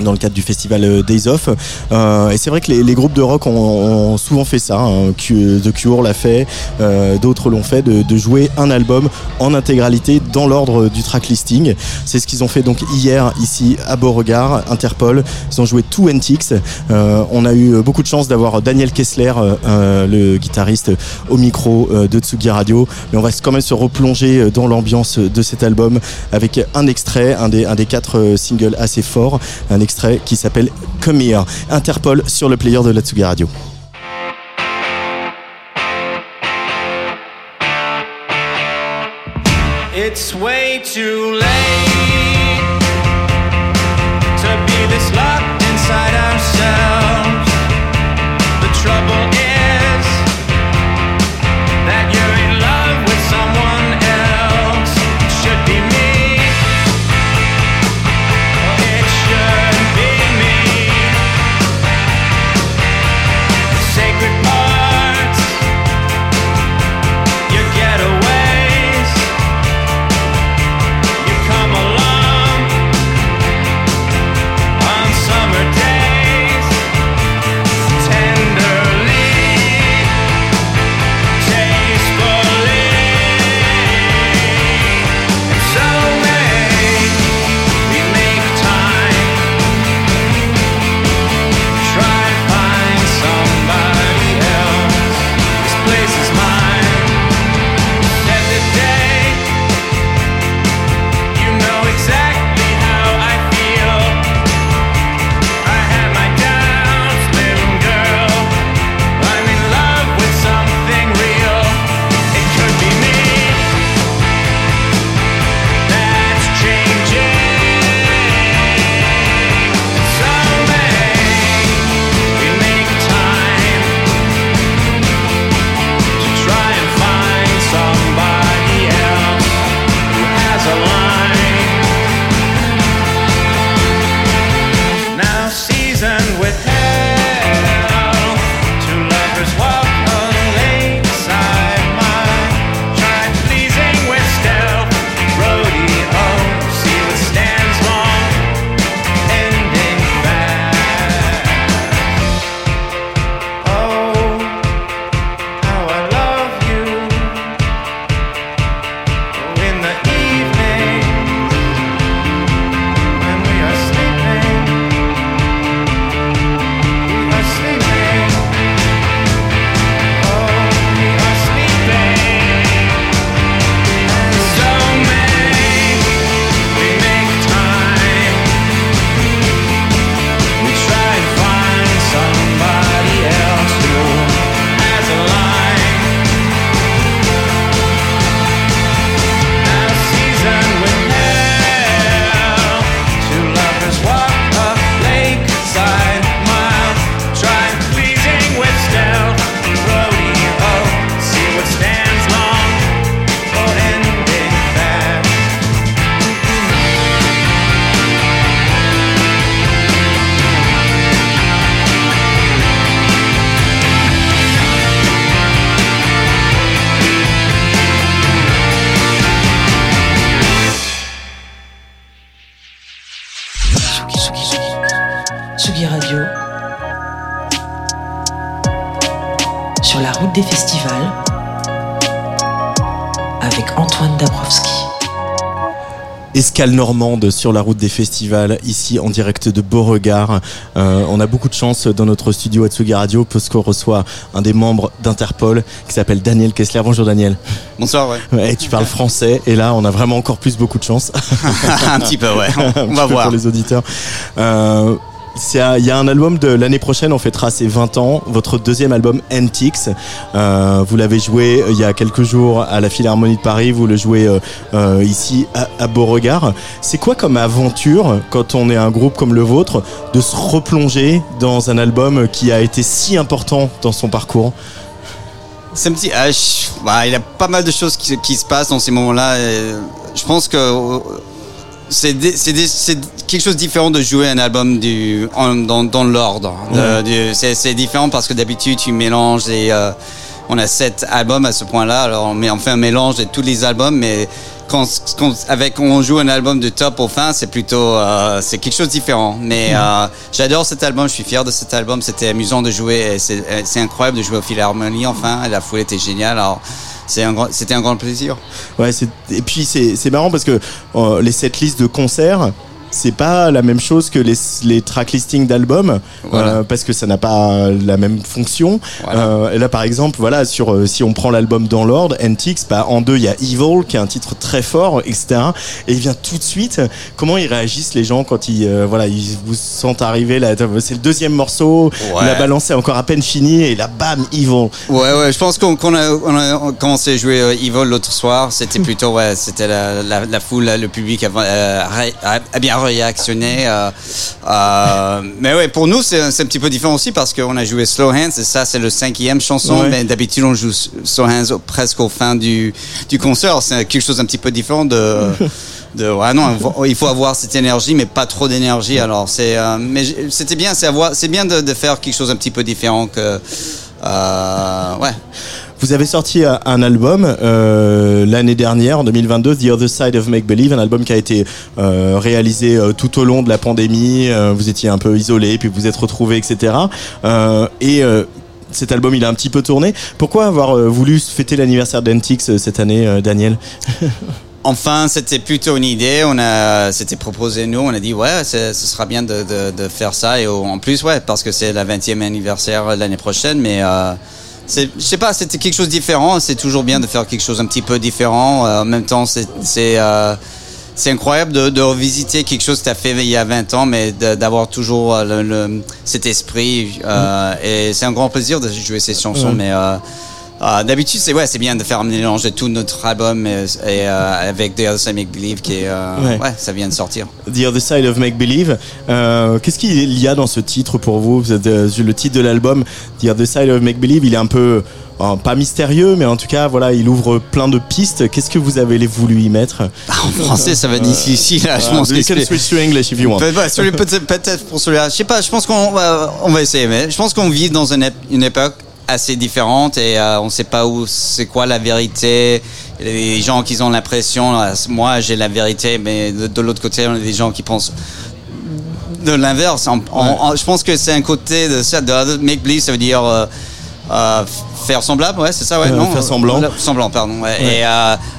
dans le cadre du festival euh, Days Off. Euh, et c'est vrai que les, les groupes de rock ont, ont souvent fait ça. Hein. The Cure l'a fait, euh, d'autres l'ont fait, de, de jouer un album en intégralité dans l'ordre du track listing. C'est ce qu'ils ont fait donc hier ici à Beauregard, Interpol. Ils ont joué tout Antiques. Euh, on a eu beaucoup de chance d'avoir Daniel Kessler, euh, euh, le guitariste, au micro de Tsugi Radio. Mais on va quand même se replonger dans l'ambiance de cet album avec un extrait, un des, un des quatre singles assez forts, un extrait qui s'appelle Come Here. Interpol sur le player de la Tsugi Radio. It's way too late to be this locked inside ourselves. The trouble Escale normande sur la route des festivals, ici en direct de Beauregard. Euh, on a beaucoup de chance dans notre studio Atsugi Radio parce qu'on reçoit un des membres d'Interpol qui s'appelle Daniel Kessler. Bonjour Daniel. Bonsoir, ouais. Ouais, tu parles français et là on a vraiment encore plus beaucoup de chance. un petit peu, ouais. On va voir. Pour les auditeurs. Euh, Il y a un album de l'année prochaine, on fêtera ses 20 ans, votre deuxième album Antiques. Euh, vous l'avez joué euh, il y a quelques jours à la Philharmonie de Paris, vous le jouez euh, ici à, Beauregard. C'est quoi comme aventure quand on est un groupe comme le vôtre de se replonger dans un album qui a été si important dans son parcours? Ah, bah, il y a pas mal de choses qui, qui se passent dans ces moments-là. Je pense que c'est quelque chose de différent de jouer un album du, en- dans, dans l'ordre. Du- C'est c'est différent parce que d'habitude, tu mélanges les. euh, on a sept albums à ce point-là, alors on, met- on fait un mélange de tous les albums, mais quand, quand- avec on joue un album de top au fin, c'est plutôt euh, c'est quelque chose de différent. Mais euh, j'adore cet album, je suis fier de cet album. C'était amusant de jouer, et c'est c'est incroyable de jouer au Philharmonie. Enfin, la foule était géniale. Alors c'était un grand plaisir. Ouais, et puis c'est c'est marrant parce que euh, les setlists de concerts, c'est pas la même chose que les, les track listings d'albums Voilà. euh, parce que ça n'a pas la même fonction. Voilà. Euh, là, par exemple, voilà, sur euh, si on prend l'album dans l'ordre, Antiques, bah, en deux, il y a Evil qui est un titre très fort, etc. Et il vient tout de suite. Comment ils réagissent les gens quand ils, voilà, ils vous sentent arriver là C'est le deuxième morceau. Ouais. La balance est encore à peine finie et là, bam, Evil. Ouais, ouais, je pense qu'on a, on a commencé à jouer euh, Evil l'autre soir. C'était plutôt, ouais, c'était la, la, la foule, le public a, euh, ré- a- a bien réactionné. euh, euh, mais ouais, pour nous, c'est un petit peu différent aussi parce qu'on a joué Slow Hands et ça, c'est le cinquième chanson. Ouais. Mais d'habitude, on joue Slow Hands presque au fin du, du concert. C'est quelque chose un petit peu différent de. De, ouais, non, il faut avoir cette énergie, mais pas trop d'énergie. Alors, c'est, euh, mais c'était bien, c'est bien de, de faire quelque chose un petit peu différent que, euh, ouais. Vous avez sorti un- un album euh, l'année dernière, en 2022, The Other Side of Make Believe, un album qui a été euh, réalisé euh, tout au long de la pandémie. Euh, vous étiez un peu isolé, puis vous êtes retrouvés, etc. Euh, et euh, cet album, il a un petit peu tourné. Pourquoi avoir euh, voulu fêter l'anniversaire d'Antix euh, cette année, euh, Daniel Enfin, c'était plutôt une idée. On a, c'était proposé nous. On a dit ouais, ce sera bien de, de, de faire ça. Et en plus, ouais, parce que c'est la 20e anniversaire l'année prochaine. Mais euh, c'est, je sais pas, c'était quelque chose de différent. C'est toujours bien de faire quelque chose un petit peu différent. Euh, en même temps, c'est, c'est, euh, c'est incroyable de, de revisiter quelque chose que tu as fait il y a 20 ans, mais de- d'avoir toujours euh, le, le- cet esprit. euh, Et c'est un grand plaisir de jouer ces chansons. Mais euh, euh, d'habitude, c'est ouais, c'est bien de faire un mélange de tout notre album et, et, euh, avec The Other Side Make Believe qui est, euh, Ouais. ouais. ça vient de sortir. The Other Side of Make Believe. Euh, Qu'est-ce qu'il y a dans ce titre pour vous? Le titre de l'album, The Other Side of Make Believe, il est un peu, pas mystérieux, mais en tout cas, voilà, il ouvre plein de pistes. Qu'est-ce que vous avez voulu y mettre? Ah, en français, ça va difficile. Là, je pense que switch to English if you want. Peut- Peut-être peut-être pour celui-là. Je sais pas, je pense qu'on va, on va essayer. Mais je pense qu'on vit dans une époque assez différente et euh, on sait pas où c'est quoi la vérité. Les gens qui ont l'impression, euh, moi j'ai la vérité, mais de, de l'autre côté, on a des gens qui pensent de l'inverse. Je pense que c'est un côté de ça. De, make believe, ça veut dire euh, euh, faire semblable, ouais, c'est ça, ouais, non? faire semblant. Semblant, pardon. ouais. Et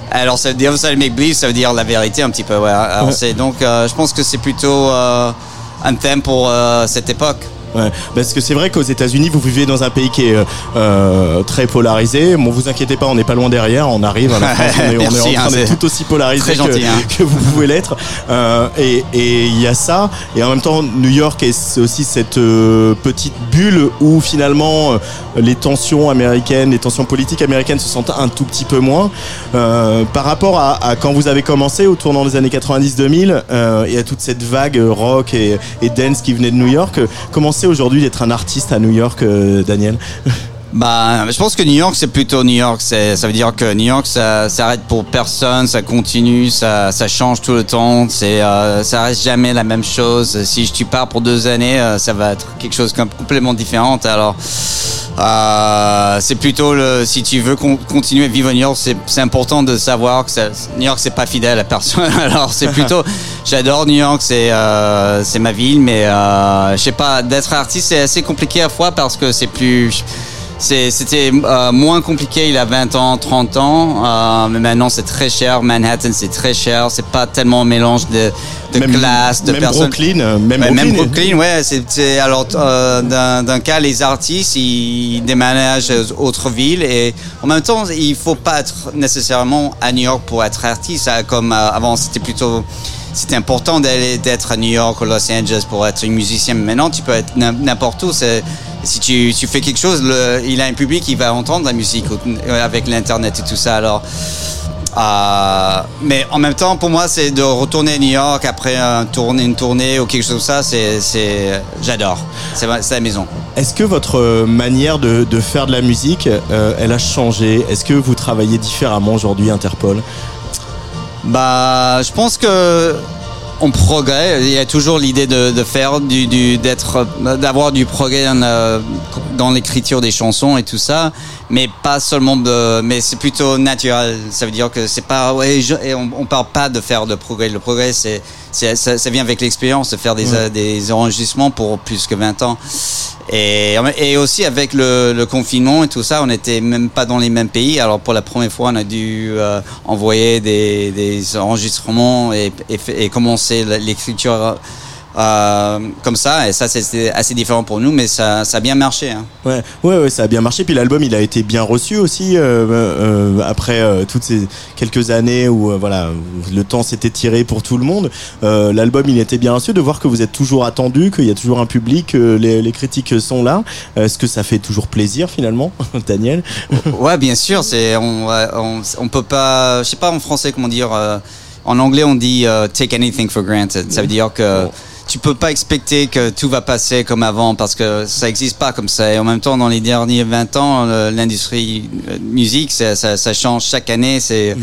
alors, ça veut dire ça, make believe, ça veut dire la vérité un petit peu. Ouais. Alors, donc, je pense que c'est plutôt un thème pour cette époque. Ouais, parce que c'est vrai qu'aux États-Unis, vous vivez dans un pays qui est euh, euh, très polarisé. Bon, vous inquiétez pas, on n'est pas loin derrière. On arrive. À la France, on est, on est en train hein, d'être tout aussi polarisé très que, gentil, hein. que vous pouvez l'être. Euh, et il y a ça. Et en même temps, New York est aussi cette euh, petite bulle où finalement les tensions américaines, les tensions politiques américaines se sentent un tout petit peu moins. Par rapport à, à quand vous avez commencé au tournant des années 90-2000 euh, et à toute cette vague rock et, et dance qui venait de New York, comment c'est aujourd'hui d'être un artiste à New York, euh, Daniel? Bah, je pense que New York, c'est plutôt New York. Ça veut dire que New York, ça s'arrête pour personne, ça continue, ça, ça change tout le temps. C'est, euh, ça reste jamais la même chose. Si tu pars pour deux années, euh, ça va être quelque chose comme complètement différent. Alors, euh, c'est plutôt le, si tu veux con- continuer à vivre à New York, c'est, important de savoir que ça, New York, c'est pas fidèle à personne. Alors, c'est plutôt, j'adore New York, c'est, c'est ma ville, mais je sais pas, d'être artiste, c'est assez compliqué à fois parce que c'est plus c'était euh, moins compliqué il y a 20 ans, 30 ans. euh, mais maintenant, c'est très cher. Manhattan, c'est très cher. C'est pas tellement un mélange de, de Même- classes, de même personnes. Brooklyn, euh, même Ouais, Brooklyn. Brooklyn, ouais. c'est- alors, euh, d'un cas, les artistes, ils déménagent aux autres villes et en même temps, il faut pas être nécessairement à New York pour être artiste. Comme euh, avant, c'était plutôt c'était important d'aller d'être à New York ou Los Angeles pour être un musicien. Maintenant, tu peux être n'im- n'importe où. C'est- Si tu, fais quelque chose, il a un public qui va entendre la musique euh, avec l'internet et tout ça. Alors, euh, mais en même temps, pour moi, c'est de retourner à New York après une tournée ou quelque chose comme ça. C'est, c'est, j'adore. C'est, c'est la maison. Est-ce que votre manière de, de faire de la musique, euh, elle a changé? Est-ce que vous travaillez différemment aujourd'hui, Interpol? Bah, je pense que on progresse. Il y a toujours l'idée de, faire du, du d'être, d'avoir du progrès dans, l'écriture des chansons et tout ça, mais pas seulement de, mais c'est plutôt naturel. Ça veut dire que c'est pas, ouais, on, on parle pas de faire de progrès. Le progrès, c'est ça, ça vient avec l'expérience de faire des, des enregistrements pour plus que 20 ans. Et, et aussi avec le, le confinement et tout ça, on n'était même pas dans les mêmes pays. Alors pour la première fois, on a dû euh, envoyer des, des enregistrements et, et, fa- et commencer l'écriture euh, comme ça. Et ça, c'était assez différent pour nous, mais ça, ça a bien marché. Hein. Ouais, ouais, ouais, ça a bien marché. Puis l'album, il a été bien reçu aussi euh, euh, après euh, toutes ces quelques années où voilà, le temps s'était tiré pour tout le monde. Euh, l'album, il était bien reçu. De voir que vous êtes toujours attendu, qu'il y a toujours un public, que les, les critiques sont là. Est-ce que ça fait toujours plaisir finalement, Daniel? Ouais, bien sûr. C'est on, on, on peut pas. Je sais pas en français comment dire. euh, en anglais, on dit euh, take anything for granted. Ça veut dire que tu peux pas expecter que tout va passer comme avant parce que ça existe pas comme ça. Et en même temps, dans les derniers 20 ans, le- l'industrie euh, musique, ça, ça, ça change chaque année. C'est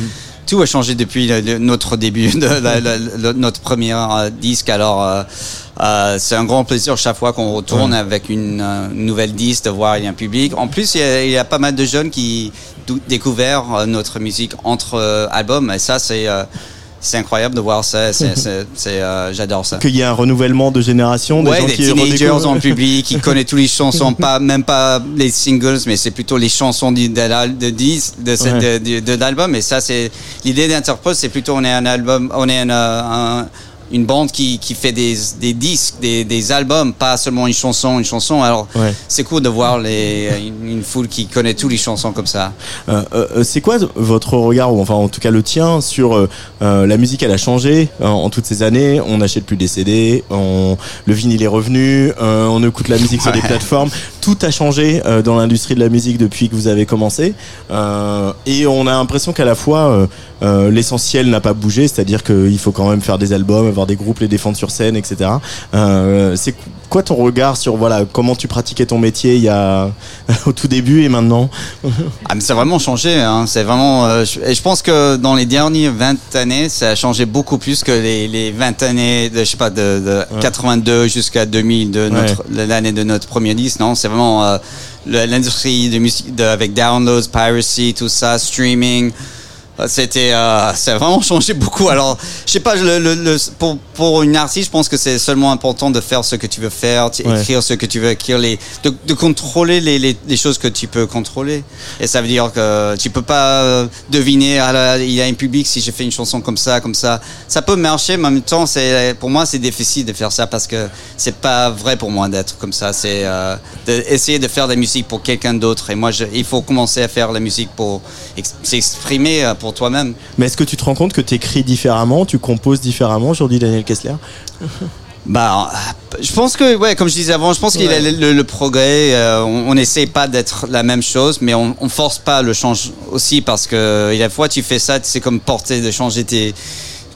tout a changé depuis le- le- notre début de la- la- le- notre premier euh, disque. Alors. euh, euh, c'est un grand plaisir chaque fois qu'on retourne avec une, euh, nouvelle disque de voir il y a un public. En plus, il y a, il y a pas mal de jeunes qui découvrent euh, notre musique entre euh, albums. Et ça, c'est euh, c'est incroyable de voir ça. Euh, j'adore ça. Qu'il y a un renouvellement de génération, des Ouais, gens des qui teenagers en public qui connaissent toutes les chansons, pas même pas les singles, mais c'est plutôt les chansons de, de, de, de, de- l'album. Et ça, c'est l'idée d'Interpol, c'est plutôt on est un album, on est un, un- une bande qui, qui fait des, des disques, des, des albums, pas seulement une chanson, une chanson. Alors, Ouais. c'est cool de voir les, une, une foule qui connaît toutes les chansons comme ça. Euh, euh, c'est quoi votre regard, ou enfin en tout cas le tien, sur euh, euh, la musique Elle a changé euh, en toutes ces années? On n'achète plus des CD, on, le vinyle est revenu, euh, on écoute la musique sur des plateformes. Tout a changé euh, dans l'industrie de la musique depuis que vous avez commencé. Euh, et on a l'impression qu'à la fois euh, l'essentiel n'a pas bougé, c'est-à-dire qu'il faut quand même faire des albums, avoir des groupes, les défendre sur scène, etc. C'est quoi ton regard sur voilà comment tu pratiquais ton métier il y a au tout début et maintenant Ah, mais ça a vraiment changé. Hein. C'est vraiment. euh, je, et je pense que dans les dernières 20 années, ça a changé beaucoup plus que les, les 20 années de je sais pas de, de 82 jusqu'à 2000 de notre l'année de notre premier disque. Non, c'est vraiment euh, l'industrie de musique de, avec downloads, piracy, tout ça, streaming. C'était, euh, ça a vraiment changé beaucoup. Alors, je sais pas, le, le, le- pour, pour une artiste, je pense que c'est seulement important de faire ce que tu veux faire, Ouais. écrire ce que tu veux écrire, les, de, de contrôler les, les, les choses que tu peux contrôler. Et ça veut dire que tu peux pas euh, deviner, ah là, il y a un public si je fais une chanson comme ça, comme ça. Ça peut marcher, mais en même temps, c'est, pour moi, c'est difficile de faire ça parce que c'est pas vrai pour moi d'être comme ça. C'est euh, d'essayer de faire de la musique pour quelqu'un d'autre. Et moi, je, il faut commencer à faire la musique pour ex- s'exprimer euh, pour toi-même. Mais est-ce que tu te rends compte que tu écris différemment, tu composes différemment aujourd'hui, Daniel Kessler? Bah, je pense que, ouais, comme je disais avant, je pense qu'il y a le, progrès. euh, on n'essaie pas d'être la même chose, mais on, on force pas le change aussi parce que il y a des fois tu fais ça, c'est comme porter de changer tes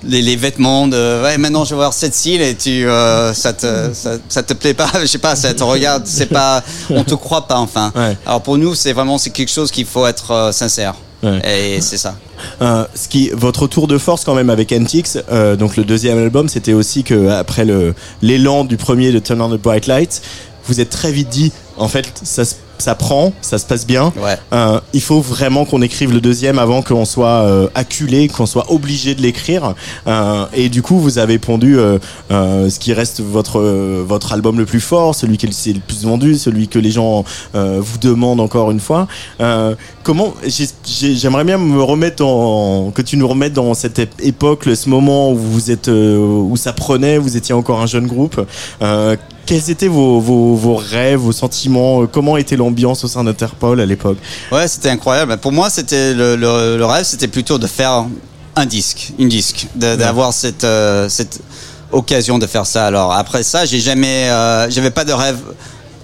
les, les vêtements de ouais maintenant je vais voir cette style et tu euh, ça te ça, ça te plaît pas je sais pas ça te regarde c'est pas on te croit pas enfin Ouais. alors pour nous c'est vraiment c'est quelque chose qu'il faut être euh, sincère Ouais. et c'est ça Euh, ce qui, votre tour de force quand même avec NTX, euh, donc le deuxième album, c'était aussi que après le l'élan du premier de Turn on the Bright Lights, vous êtes très vite dit, en fait, ça se ça prend, ça se passe bien. Ouais. Euh, il faut vraiment qu'on écrive le deuxième avant qu'on soit euh, acculé, qu'on soit obligé de l'écrire. Euh, et du coup, vous avez pondu euh, euh, ce qui reste votre euh, votre album le plus fort, celui qui est le- plus vendu, celui que les gens euh, vous demandent encore une fois. Euh, comment j'ai- j'ai- J'aimerais bien me remettre en que tu nous remettes dans cette ép- époque, ce moment où vous êtes où ça prenait, vous étiez encore un jeune groupe. Quels étaient vos, vos, vos rêves, vos sentiments euh, Comment était l'ambiance au sein d'Interpol à l'époque Ouais, c'était incroyable. Pour moi, c'était le, le, le rêve, c'était plutôt de faire un disque, une disque, d'avoir cette euh, cette occasion de faire ça. Alors après ça, j'ai jamais, euh, j'avais pas de rêve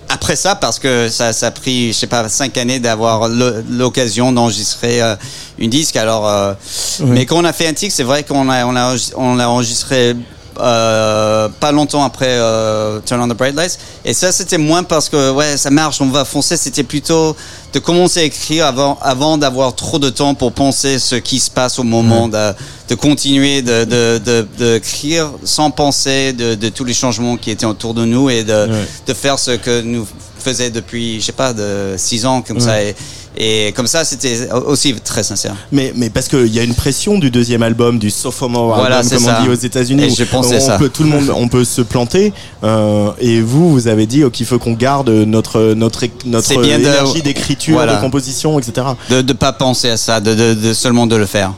après ça parce que ça, ça a pris, je sais pas, cinq années d'avoir l'occasion d'enregistrer euh, une disque. Alors, euh, mais quand on a fait un disque, c'est vrai qu'on a on a on l'a enregistré. Euh, pas longtemps après euh, Turn on the Bright Lights. Et ça c'était moins parce que ouais ça marche on va foncer. C'était plutôt de commencer à écrire avant avant d'avoir trop de temps pour penser ce qui se passe au moment de, de continuer de de, de, de écrire sans penser de, de tous les changements qui étaient autour de nous et de, Ouais. de faire ce que nous faisait depuis je sais pas de six ans comme ça. Et, et comme ça c'était aussi très sincère mais, mais parce qu'il y a une pression du deuxième album, du sophomore Voilà, album, comme ça. on dit aux États-Unis. Je pensais on ça. Peut, tout le monde, on peut se planter. euh, et vous, vous avez dit qu'il faut qu'on garde notre notre notre bien énergie d'écriture, Voilà. de composition, etc. de de pas penser à ça de, de, de seulement de le faire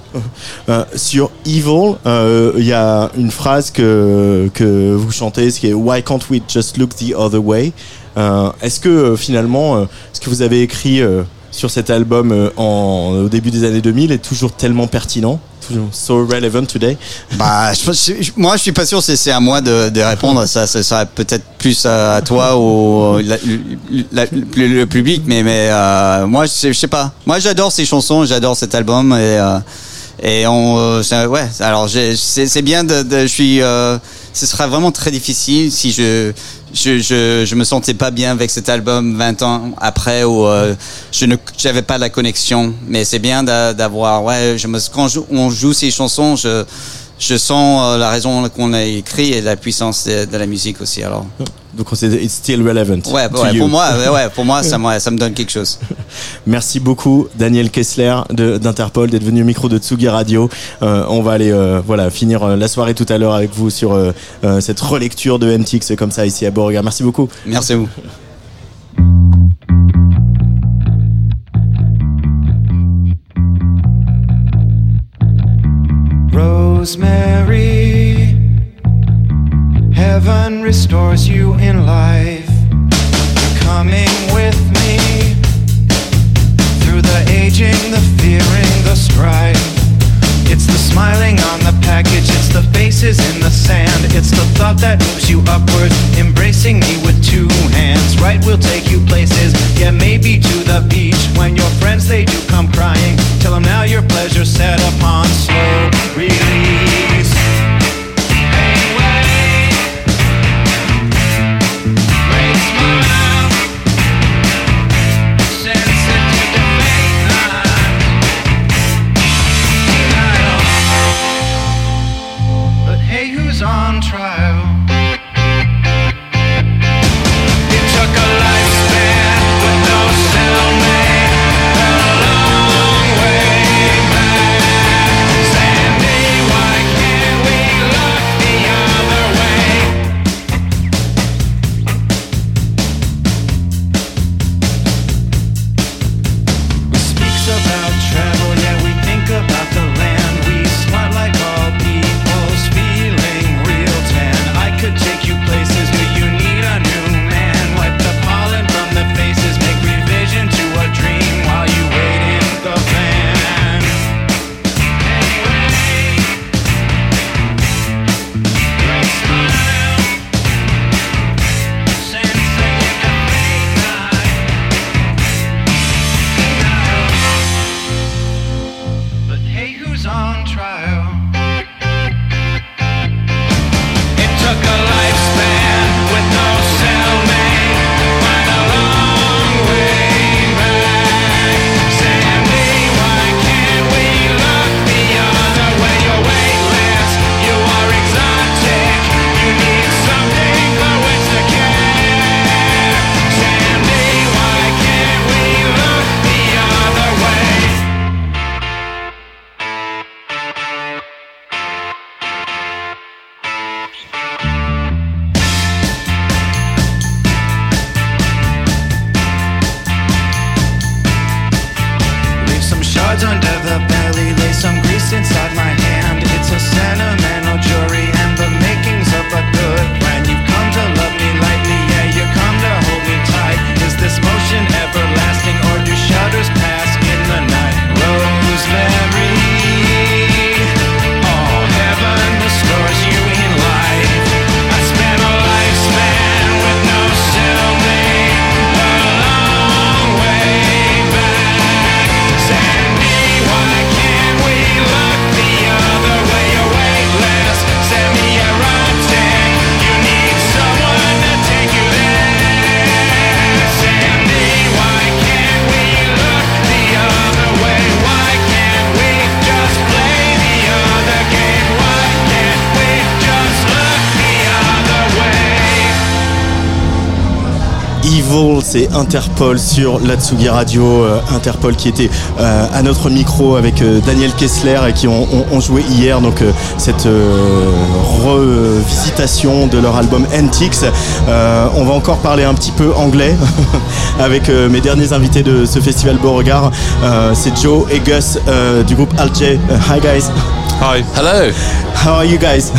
Euh, sur Evil, euh, il y a une phrase que, que vous chantez, ce qui est Why can't we just look the other way? Est-ce que finalement, ce que vous avez écrit sur cet album euh, en, au début des années 2000 est toujours tellement pertinent, toujours so relevant today Bah, je, je- moi, je suis pas sûr. C'est c'est à moi de, de répondre. Ça, ça sera peut-être plus à, à toi ou la- la- le, le public. Mais, mais euh, moi, je sais, je sais pas. Moi, j'adore ces chansons. J'adore cet album et euh, et on, c'est- ouais. Alors, c'est bien de, de- je suis. ce sera vraiment très difficile si je je, je, je me sentais pas bien avec cet album 20 ans après où euh, je ne j'avais pas la connexion. Mais c'est bien d'a- d'avoir ouais je me quand on joue ces chansons je je sens euh, la raison qu'on a écrit et la puissance de, de la musique aussi alors Donc c'est it's still relevant. ouais, to ouais you. pour moi ouais, pour moi ça me ça me donne quelque chose Merci beaucoup Daniel Kessler d'Interpol d'être venu au micro de Tsugi Radio. Euh, on va aller euh, voilà finir la soirée tout à l'heure avec vous sur euh, cette relecture de MTX comme ça ici à Beauregard. Merci beaucoup. merci à vous Rosemary, heaven restores you in life. You're coming with me through the aging, the fearing, the strife. It's the smiling on the package, it's the faces in the sand, it's the thought that moves you upward, embracing me with two hands. Right, we'll take you places, yeah, maybe to the beach. When your friends they do come crying, tell them now your pleasure set upon c'est Interpol sur la Tsugi Radio. euh, Interpol qui était euh, à notre micro avec euh, Daniel Kessler et qui ont, ont- ont joué hier donc euh, cette euh, revisitation de leur album Antiques. Euh, on va encore parler un petit peu anglais avec euh, mes derniers invités de ce festival Beauregard. Euh, c'est Joe et Gus euh, du groupe Alger. Hi guys. Hi. Hello. How are you guys?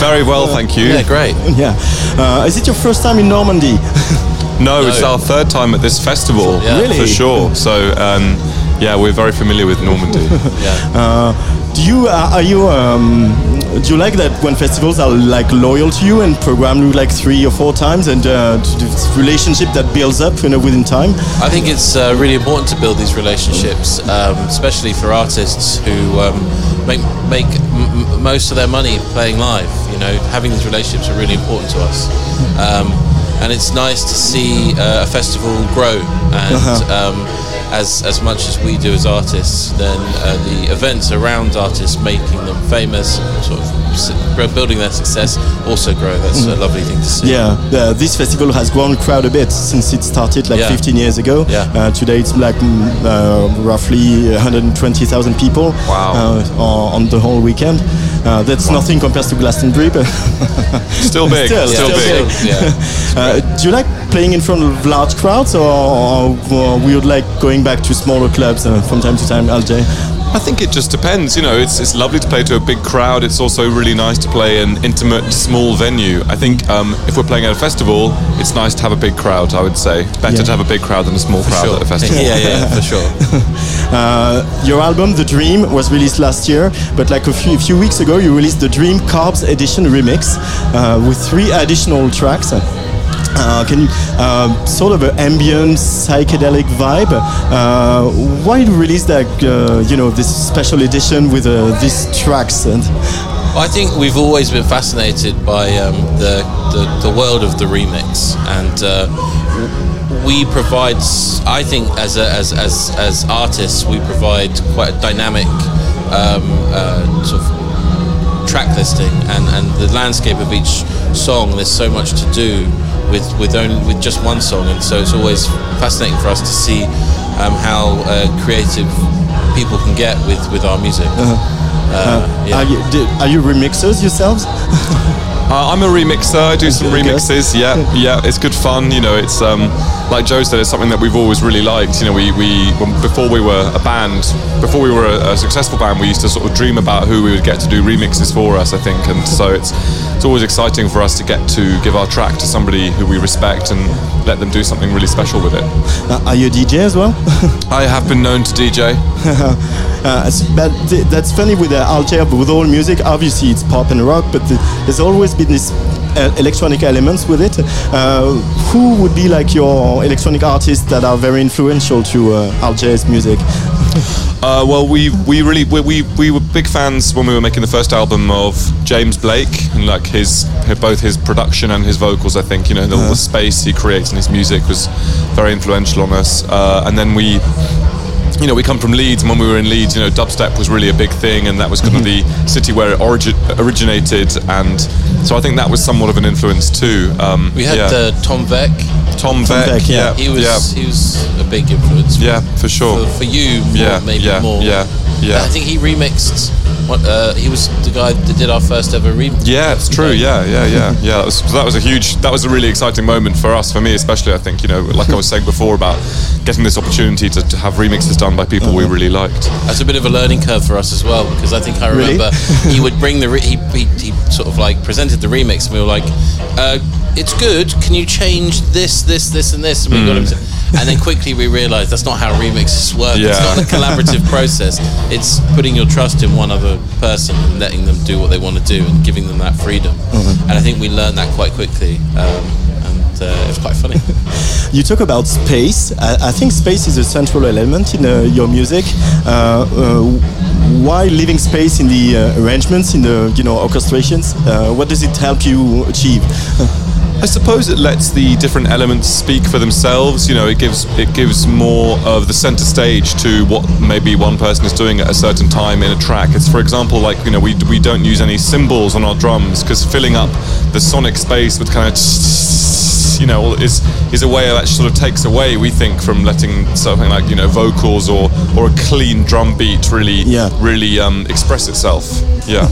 Very well, thank you. Yeah, great. yeah. Uh, is it your first time in Normandy? No, it's our third time at this festival, Yeah. Really? for sure. So, um, yeah, we're very familiar with Normandy. Yeah. Uh, do you uh, are you um, do you like that when festivals are like loyal to you and program you like three or four times and uh, this relationship that builds up you know within time? I think it's uh, really important to build these relationships, um, especially for artists who um, make make m- m- most of their money playing live. You know, having these relationships are really important to us, um, and it's nice to see uh, a festival grow. And um, as as much as we do as artists, then uh, the events around artists, making them famous, sort of building their success, also grow. That's a lovely thing to see. Yeah, uh, this festival has grown quite a bit since it started like Yeah. 15 years ago. Yeah. Uh, today it's like mm, uh, roughly 120,000 people Wow. uh, on on the whole weekend. Uh, that's nothing compared to Glastonbury, but Still big, Still, still, still big. big. Yeah. Uh, do you like playing in front of large crowds, or, or, or we would like going back to smaller clubs uh, from time to time, LJ? I think it just depends. You know, it's, it's lovely to play to a big crowd. It's also really nice to play an intimate, small venue. I think um, if we're playing at a festival, it's nice to have a big crowd. I would say It's better Yeah. to have a big crowd than a small crowd Sure. at a festival. yeah, yeah, for sure. Uh, your album, The Dream, was released last year, but like a few, a few weeks ago, you released the Dream Carbs Edition remix uh, with three additional tracks. Uh, can you um, sort of an ambient psychedelic vibe? Uh, why release that? Uh, you know, this special edition with uh, these tracks and I think we've always been fascinated by um, the, the the world of the remix, and uh, we provide. I think as a, as as as artists, we provide quite a dynamic um, uh, sort of track listing and, and the landscape of each song. There's so much to do with with only with just one song, and so it's always fascinating for us to see um, how uh, creative people can get with with our music. Uh, yeah. are, you, do, are you remixers yourselves? Uh, I'm a remixer. I do some remixes. Yeah, yeah, it's good fun. You know, it's um, like Joe said, it's something that we've always really liked. You know, we we before we were a band, before we were a, a successful band, we used to sort of dream about who we would get to do remixes for us. I think, and so it's it's always exciting for us to get to give our track to somebody who we respect and let them do something really special with it. Uh, are you a DJ as well? I have been known to DJ. Uh, but th- that's funny with uh, Altair, but with all music, obviously it's pop and rock, but the, there's always been this uh, electronic elements with it. Uh, who would be like your electronic artists that are very influential to uh, Altair's music? Uh, well, we we really we, we we were big fans when we were making the first album of James Blake and like his both his production and his vocals. I think you know the, all the space he creates in his music was very influential on us. Uh, and then we. You know, we come from Leeds, and when we were in Leeds, you know, dubstep was really a big thing, and that was kind of the city where it origi- originated, and so I think that was somewhat of an influence too. Um, We had yeah. uh, Tom Veck. Tom, Beck, Beck, yeah. yeah, He was yeah, he was a big influence. for- yeah, for sure. For, for you, more, Yeah, maybe yeah, more. yeah, yeah. I think he remixed. What, uh, he was the guy that did our first ever remix. Yeah, it's true. Yeah, yeah, yeah, yeah. That was that was a huge, that was a really exciting moment for us, for me especially. I think you know, like I was saying before about getting this opportunity to, to have remixes done by people we really liked. That's a bit of a learning curve for us as well because I think I Really? remember he would bring the re- he, he, he sort of like presented the remix and we were like, uh, "It's good. Can you change this, this, this, and this?" And we got him to, and then quickly we realised that's not how remixes work. It's not a collaborative process. It's putting your trust in one other person and letting them do what they want to do and giving them that freedom. And I think we learned that quite quickly. Um, and uh, it was quite funny. You talk about space. I, I think space is a central element in uh, your music. Uh, uh, why leaving space in the uh, arrangements, in the you know orchestrations? Uh, what does it help you achieve? I suppose it lets the different elements speak for themselves. You know, it gives it gives more of the center stage to what maybe one person is doing at a certain time in a track. It's for example like you know we we don't use any cymbals on our drums because filling up the sonic space with kind of you know is is a way that sort of takes away we think from letting something like you know vocals or or a clean drum beat really Yeah. really um, express itself. Yeah.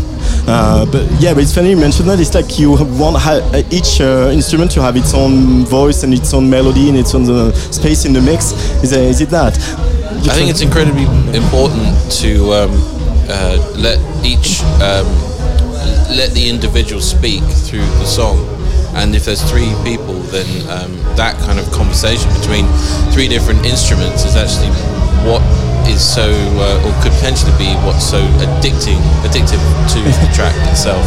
Uh, but yeah, but it's funny you mentioned that. It's like you want ha- each uh, instrument to have its own voice and its own melody and its own uh, space in the mix. Is, uh, is it that? I think it's incredibly important to um, uh, let each um, let the individual speak through the song. And if there's three people, then um, that kind of conversation between three different instruments is actually what is so, uh, or could potentially be what's so addicting, addictive to the track itself.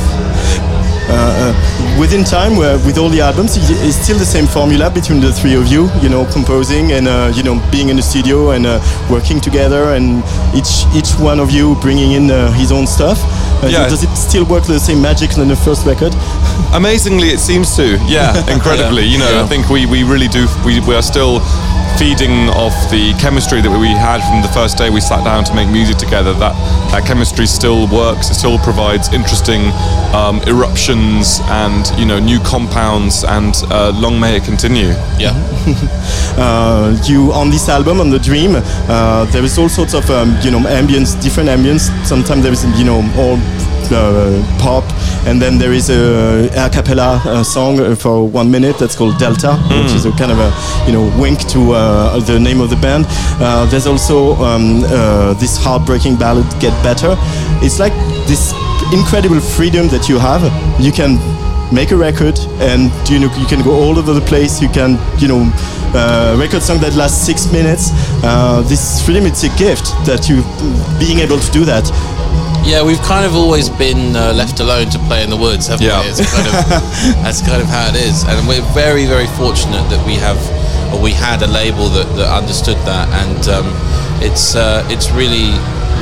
Uh, uh, within time, where with all the albums, it's still the same formula between the three of you. You know, composing and uh, you know being in the studio and uh, working together, and each each one of you bringing in uh, his own stuff. Uh, Yeah. Does it still work the same magic than the first record? Amazingly, it seems to. Yeah, incredibly. You know, I think we, we really do. We, we are still feeding off the chemistry that we had from the first day we sat down to make music together. That that chemistry still works. It still provides interesting um, eruptions and you know new compounds. And uh, long may it continue. Yeah. uh, you on this album on the Dream, uh, there is all sorts of um, you know ambience, different ambience. Sometimes there is you know all pop, and then there is a a cappella uh, song uh, for one minute that's called Delta, which is a kind of a you know wink to uh, the name of the band. Uh, there's also um, uh, this heartbreaking ballad, Get Better. It's like this incredible freedom that you have. You can make a record and you know you can go all over the place you can you know uh, record song that lasts six minutes uh, this freedom it's a gift that you being able to do that Yeah, we've kind of always been uh, left alone to play in the woods, haven't Yeah. we? It's kind of, that's kind of how it is, and we're very, very fortunate that we have, or we had a label that, that understood that, and um, it's uh, it's really,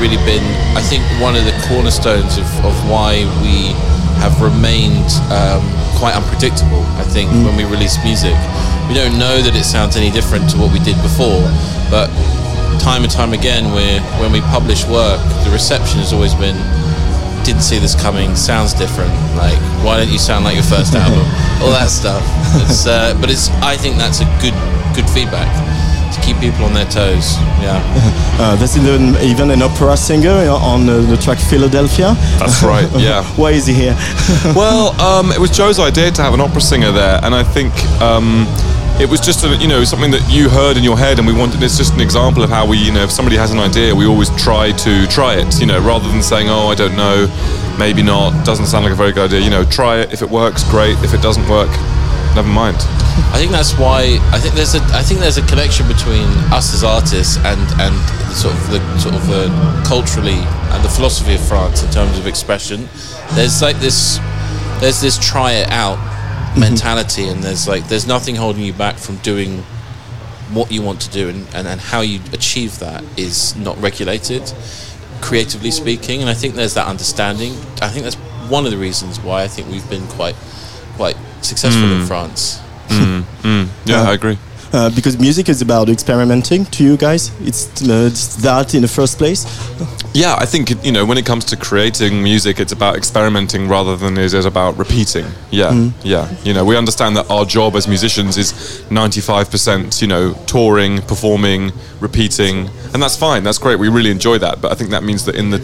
really been, I think, one of the cornerstones of, of why we have remained um, quite unpredictable. I think when we release music, we don't know that it sounds any different to what we did before, but time and time again, we when we publish work, the reception has always been, didn't see this coming, sounds different. Like, why don't you sound like your first album? All that stuff. It's, uh, but it's, I think that's a good, good feedback to keep people on their toes. Yeah. uh, there's even, even an opera singer on uh, the track Philadelphia That's right. Yeah. why is he here well, um, it was Joe's idea to have an opera singer there, and I think um, it was just a, you know something that you heard in your head, and we wanted. It's just an example of how we, you know, if somebody has an idea, we always try to try it, you know, rather than saying, oh, I don't know, maybe not, doesn't sound like a very good idea. You know, try it. If it works, great. If it doesn't work, never mind. I think that's why I think there's a I think there's a connection between us as artists and and sort of the sort of the culturally and the philosophy of France in terms of expression. There's like this there's this try it out mentality and there's like there's nothing holding you back from doing what you want to do and, and, and how you achieve that is not regulated creatively speaking and I think there's that understanding I think that's one of the reasons why I think we've been quite quite successful in France Mm, mm. Yeah, I agree. Uh, because music is about experimenting to you guys it's, uh, it's that in the first place Yeah, I think you know when it comes to creating music, it's about experimenting rather than it is about repeating. Yeah, yeah. You know, we understand that our job as musicians is ninety-five percent, you know, touring, performing, repeating, and that's fine. That's great. We really enjoy that. But I think that means that in the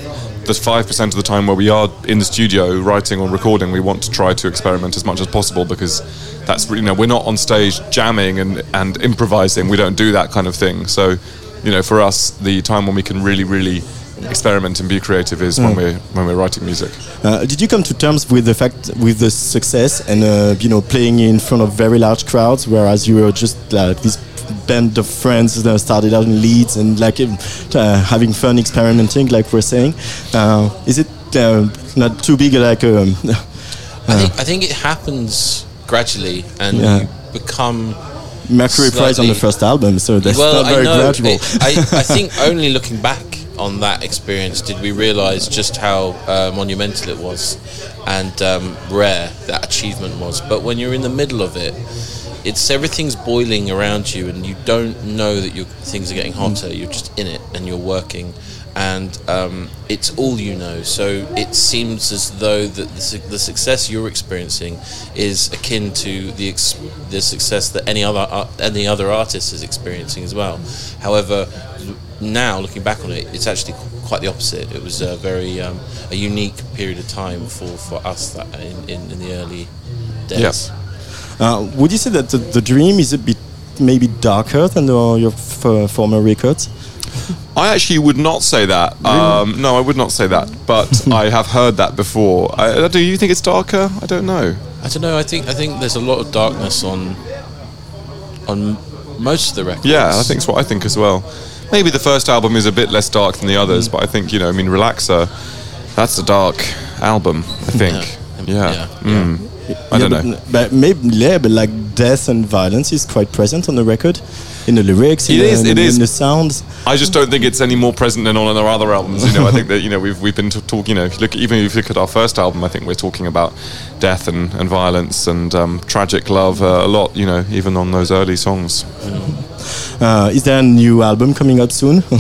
the five percent of the time where we are in the studio writing or recording, we want to try to experiment as much as possible because that's you know we're not on stage jamming and and improvising. We don't do that kind of thing. So, you know, for us, the time when we can really, really experiment and be creative is when we're when we're writing music. Uh, did you come to terms with the fact with the success and uh, you know playing in front of very large crowds, whereas you were just like this band of friends that started out in Leeds and like uh, having fun experimenting, like we're saying? Uh, is it uh, not too big like? Um, I think I think it happens gradually, and Yeah. you become. Mercury Prize on the first album, so that's well, not very I know. gradual. It- I, I think only looking back on that experience did we realise just how uh, monumental it was and um, rare that achievement was. But when you're in the middle of it, it's everything's boiling around you, and you don't know that your things are getting hotter. You're just in it, and you're working. and um, it's all you know. So it seems as though that the, su- the success you're experiencing is akin to the ex- the success that any other ar- any other artist is experiencing as well. However, now looking back on it, it's actually quite the opposite. It was a very um, a unique period of time for, for us that in, in, in the early days. Yes. Uh, would you say that the, the dream is a bit maybe darker than uh, your f- former records? I actually would not say that. Um, no, I would not say that. But I have heard that before. I, do you think it's darker? I don't know. I don't know. I think I think there's a lot of darkness on on most of the records. Yeah, I think it's what I think as well. Maybe the first album is a bit less dark than the others, but I think you know, I mean, Relaxer, that's a dark album. I think. Yeah. Yeah. Mm. I don't but, know. But maybe, yeah, but like death and violence is quite present on the record, in the lyrics, in, It the, is, in, the- is. in the sounds. I just don't think it's any more present than on our other albums. You know, I think that you know we've we've been talking. You know, if you look even if you look at our first album, I think we're talking about death and, and violence and um, tragic love uh, a lot. You know, even on those early songs. Uh, is there a new album coming up soon?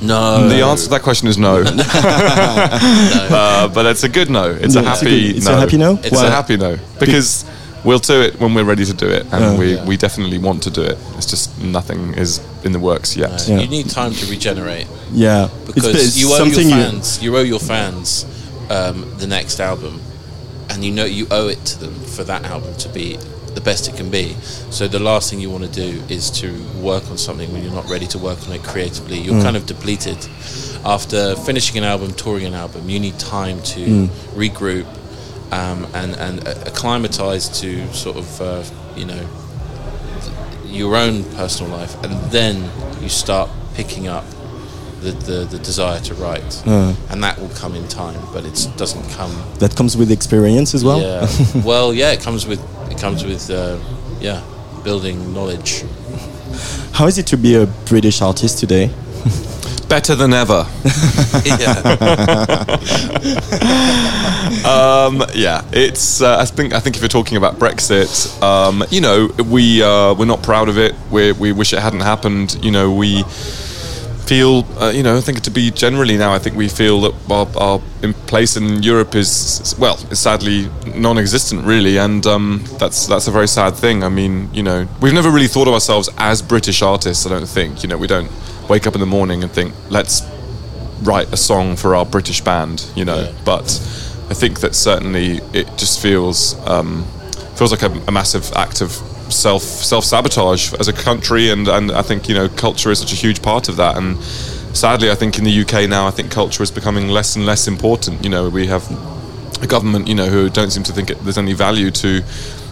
No. The answer to that question is no. uh, but it's a good no. It's No, a it's a happy good- it's a no. happy no? It's Why? a happy no because we'll do it when we're ready to do it, and we, we definitely want to do it. It's just nothing is in the works yet. Yeah. You need time to regenerate. yeah, because it's, you owe something your you- fans, you, owe your fans um, the next album, and you know you owe it to them for that album to be the best it can be. So the last thing you want to do is to work on something when you're not ready to work on it creatively. You're Mm. kind of depleted after finishing an album, touring an album. You need time to Mm. regroup um, and and acclimatize to sort of uh, you know your own personal life, and then you start picking up the, the, the desire to write, Uh. and that will come in time, but it doesn't come. that comes with experience as well. Yeah. well, yeah, it comes with it comes with uh, yeah, building knowledge. How is it to be a British artist today? Better than ever. um, yeah, it's. Uh, I think. I think if you're talking about Brexit, um, you know, we uh, we're not proud of it. We we wish it hadn't happened. You know, we feel. Uh, you know, I think to be generally now, I think we feel that our, our in place in Europe is well, is sadly non-existent, really, and um, that's that's a very sad thing. I mean, you know, we've never really thought of ourselves as British artists. I don't think. You know, we don't wake up in the morning and think, let's write a song for our British band, you know. But I think that certainly it just feels um, feels like a, a massive act of self self sabotage as a country, and and I think you know culture is such a huge part of that. And sadly, I think in the UK now, I think culture is becoming less and less important. You know, we have a government, you know, who don't seem to think it, there's any value to,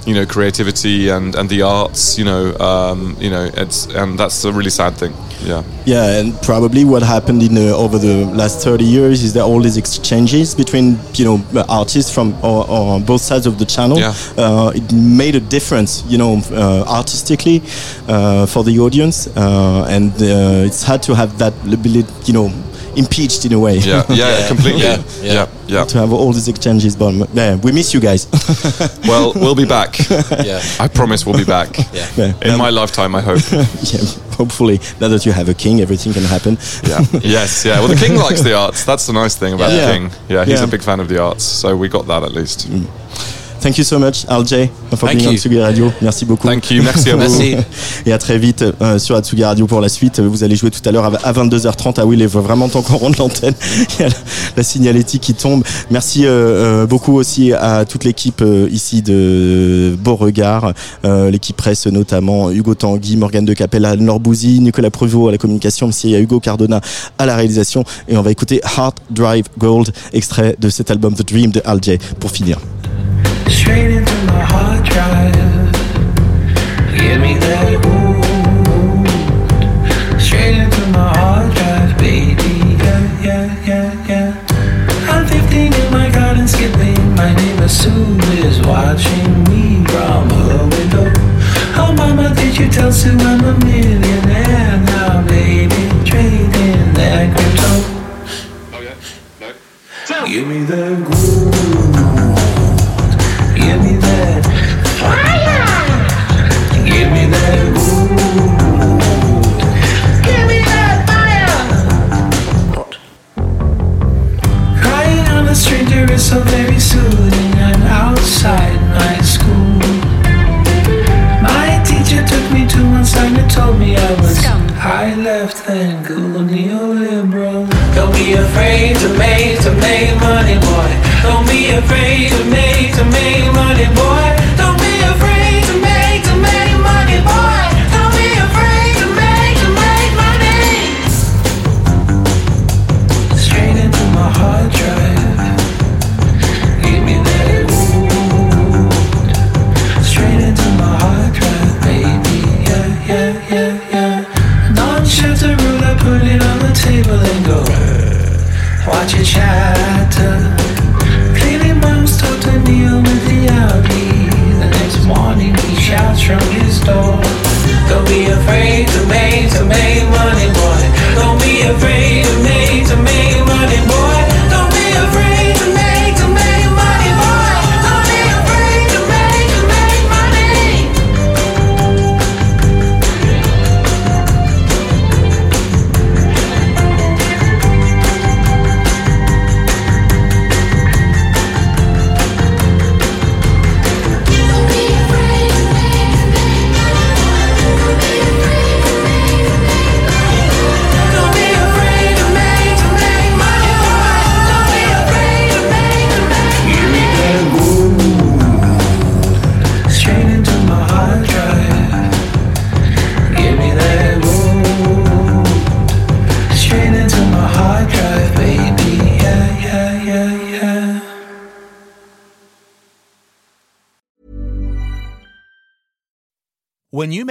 you know, creativity and, and the arts. You know, um, you know, it's and that's a really sad thing. Yeah. Yeah, and probably what happened in uh, over the last 30 years is that all these exchanges between you know artists from or, or both sides of the channel, Yeah. uh, it made a difference, you know, uh, artistically uh, for the audience, uh, and uh, it's hard to have that ability, you know, impeached in a way. Yeah, yeah, completely. Yeah, Yeah, yeah. yeah. to have all these exchanges, but yeah, we miss you guys. Well, we'll be back. Yeah. I promise we'll be back. Yeah. Yeah. In my lifetime, I hope. yeah, hopefully, now that you have a king, everything can happen. Yeah. yes. Yeah. Well, the king likes the arts. That's the nice thing about Yeah. the king. Yeah. He's Yeah. a big fan of the arts, so we got that at least. Mm. Thank you so much, RJ, for Thank being on you. Tsugi Radio. Merci beaucoup. Thank you. Merci à vous. Merci. Et à très vite euh, sur Atsugi Radio pour la suite. Vous allez jouer tout à l'heure à à 22h30. Ah oui, il est vraiment temps qu'on rende l'antenne. Il y a la, la signalétique qui tombe. Merci euh, euh, beaucoup aussi à toute l'équipe euh, ici de Beauregard, euh, l'équipe presse notamment Hugo Tanguy, Morgane de Capella, Laure Bouzy, Nicolas Prevot à la communication, aussi à Hugo Cardona à la réalisation. Et on va écouter Heart Drive Gold, extrait de cet album The Dream de Al J pour finir. Straight into my hard drive. Give me that wound. Straight into my hard drive, baby. Yeah, yeah, yeah, yeah. I'm 15 in my garden skipping. My neighbor Sue is watching me from her window. Oh, mama, did you tell Sue I'm a millionaire now, baby? Trading that crypto. Oh yeah, no. Give me that gold.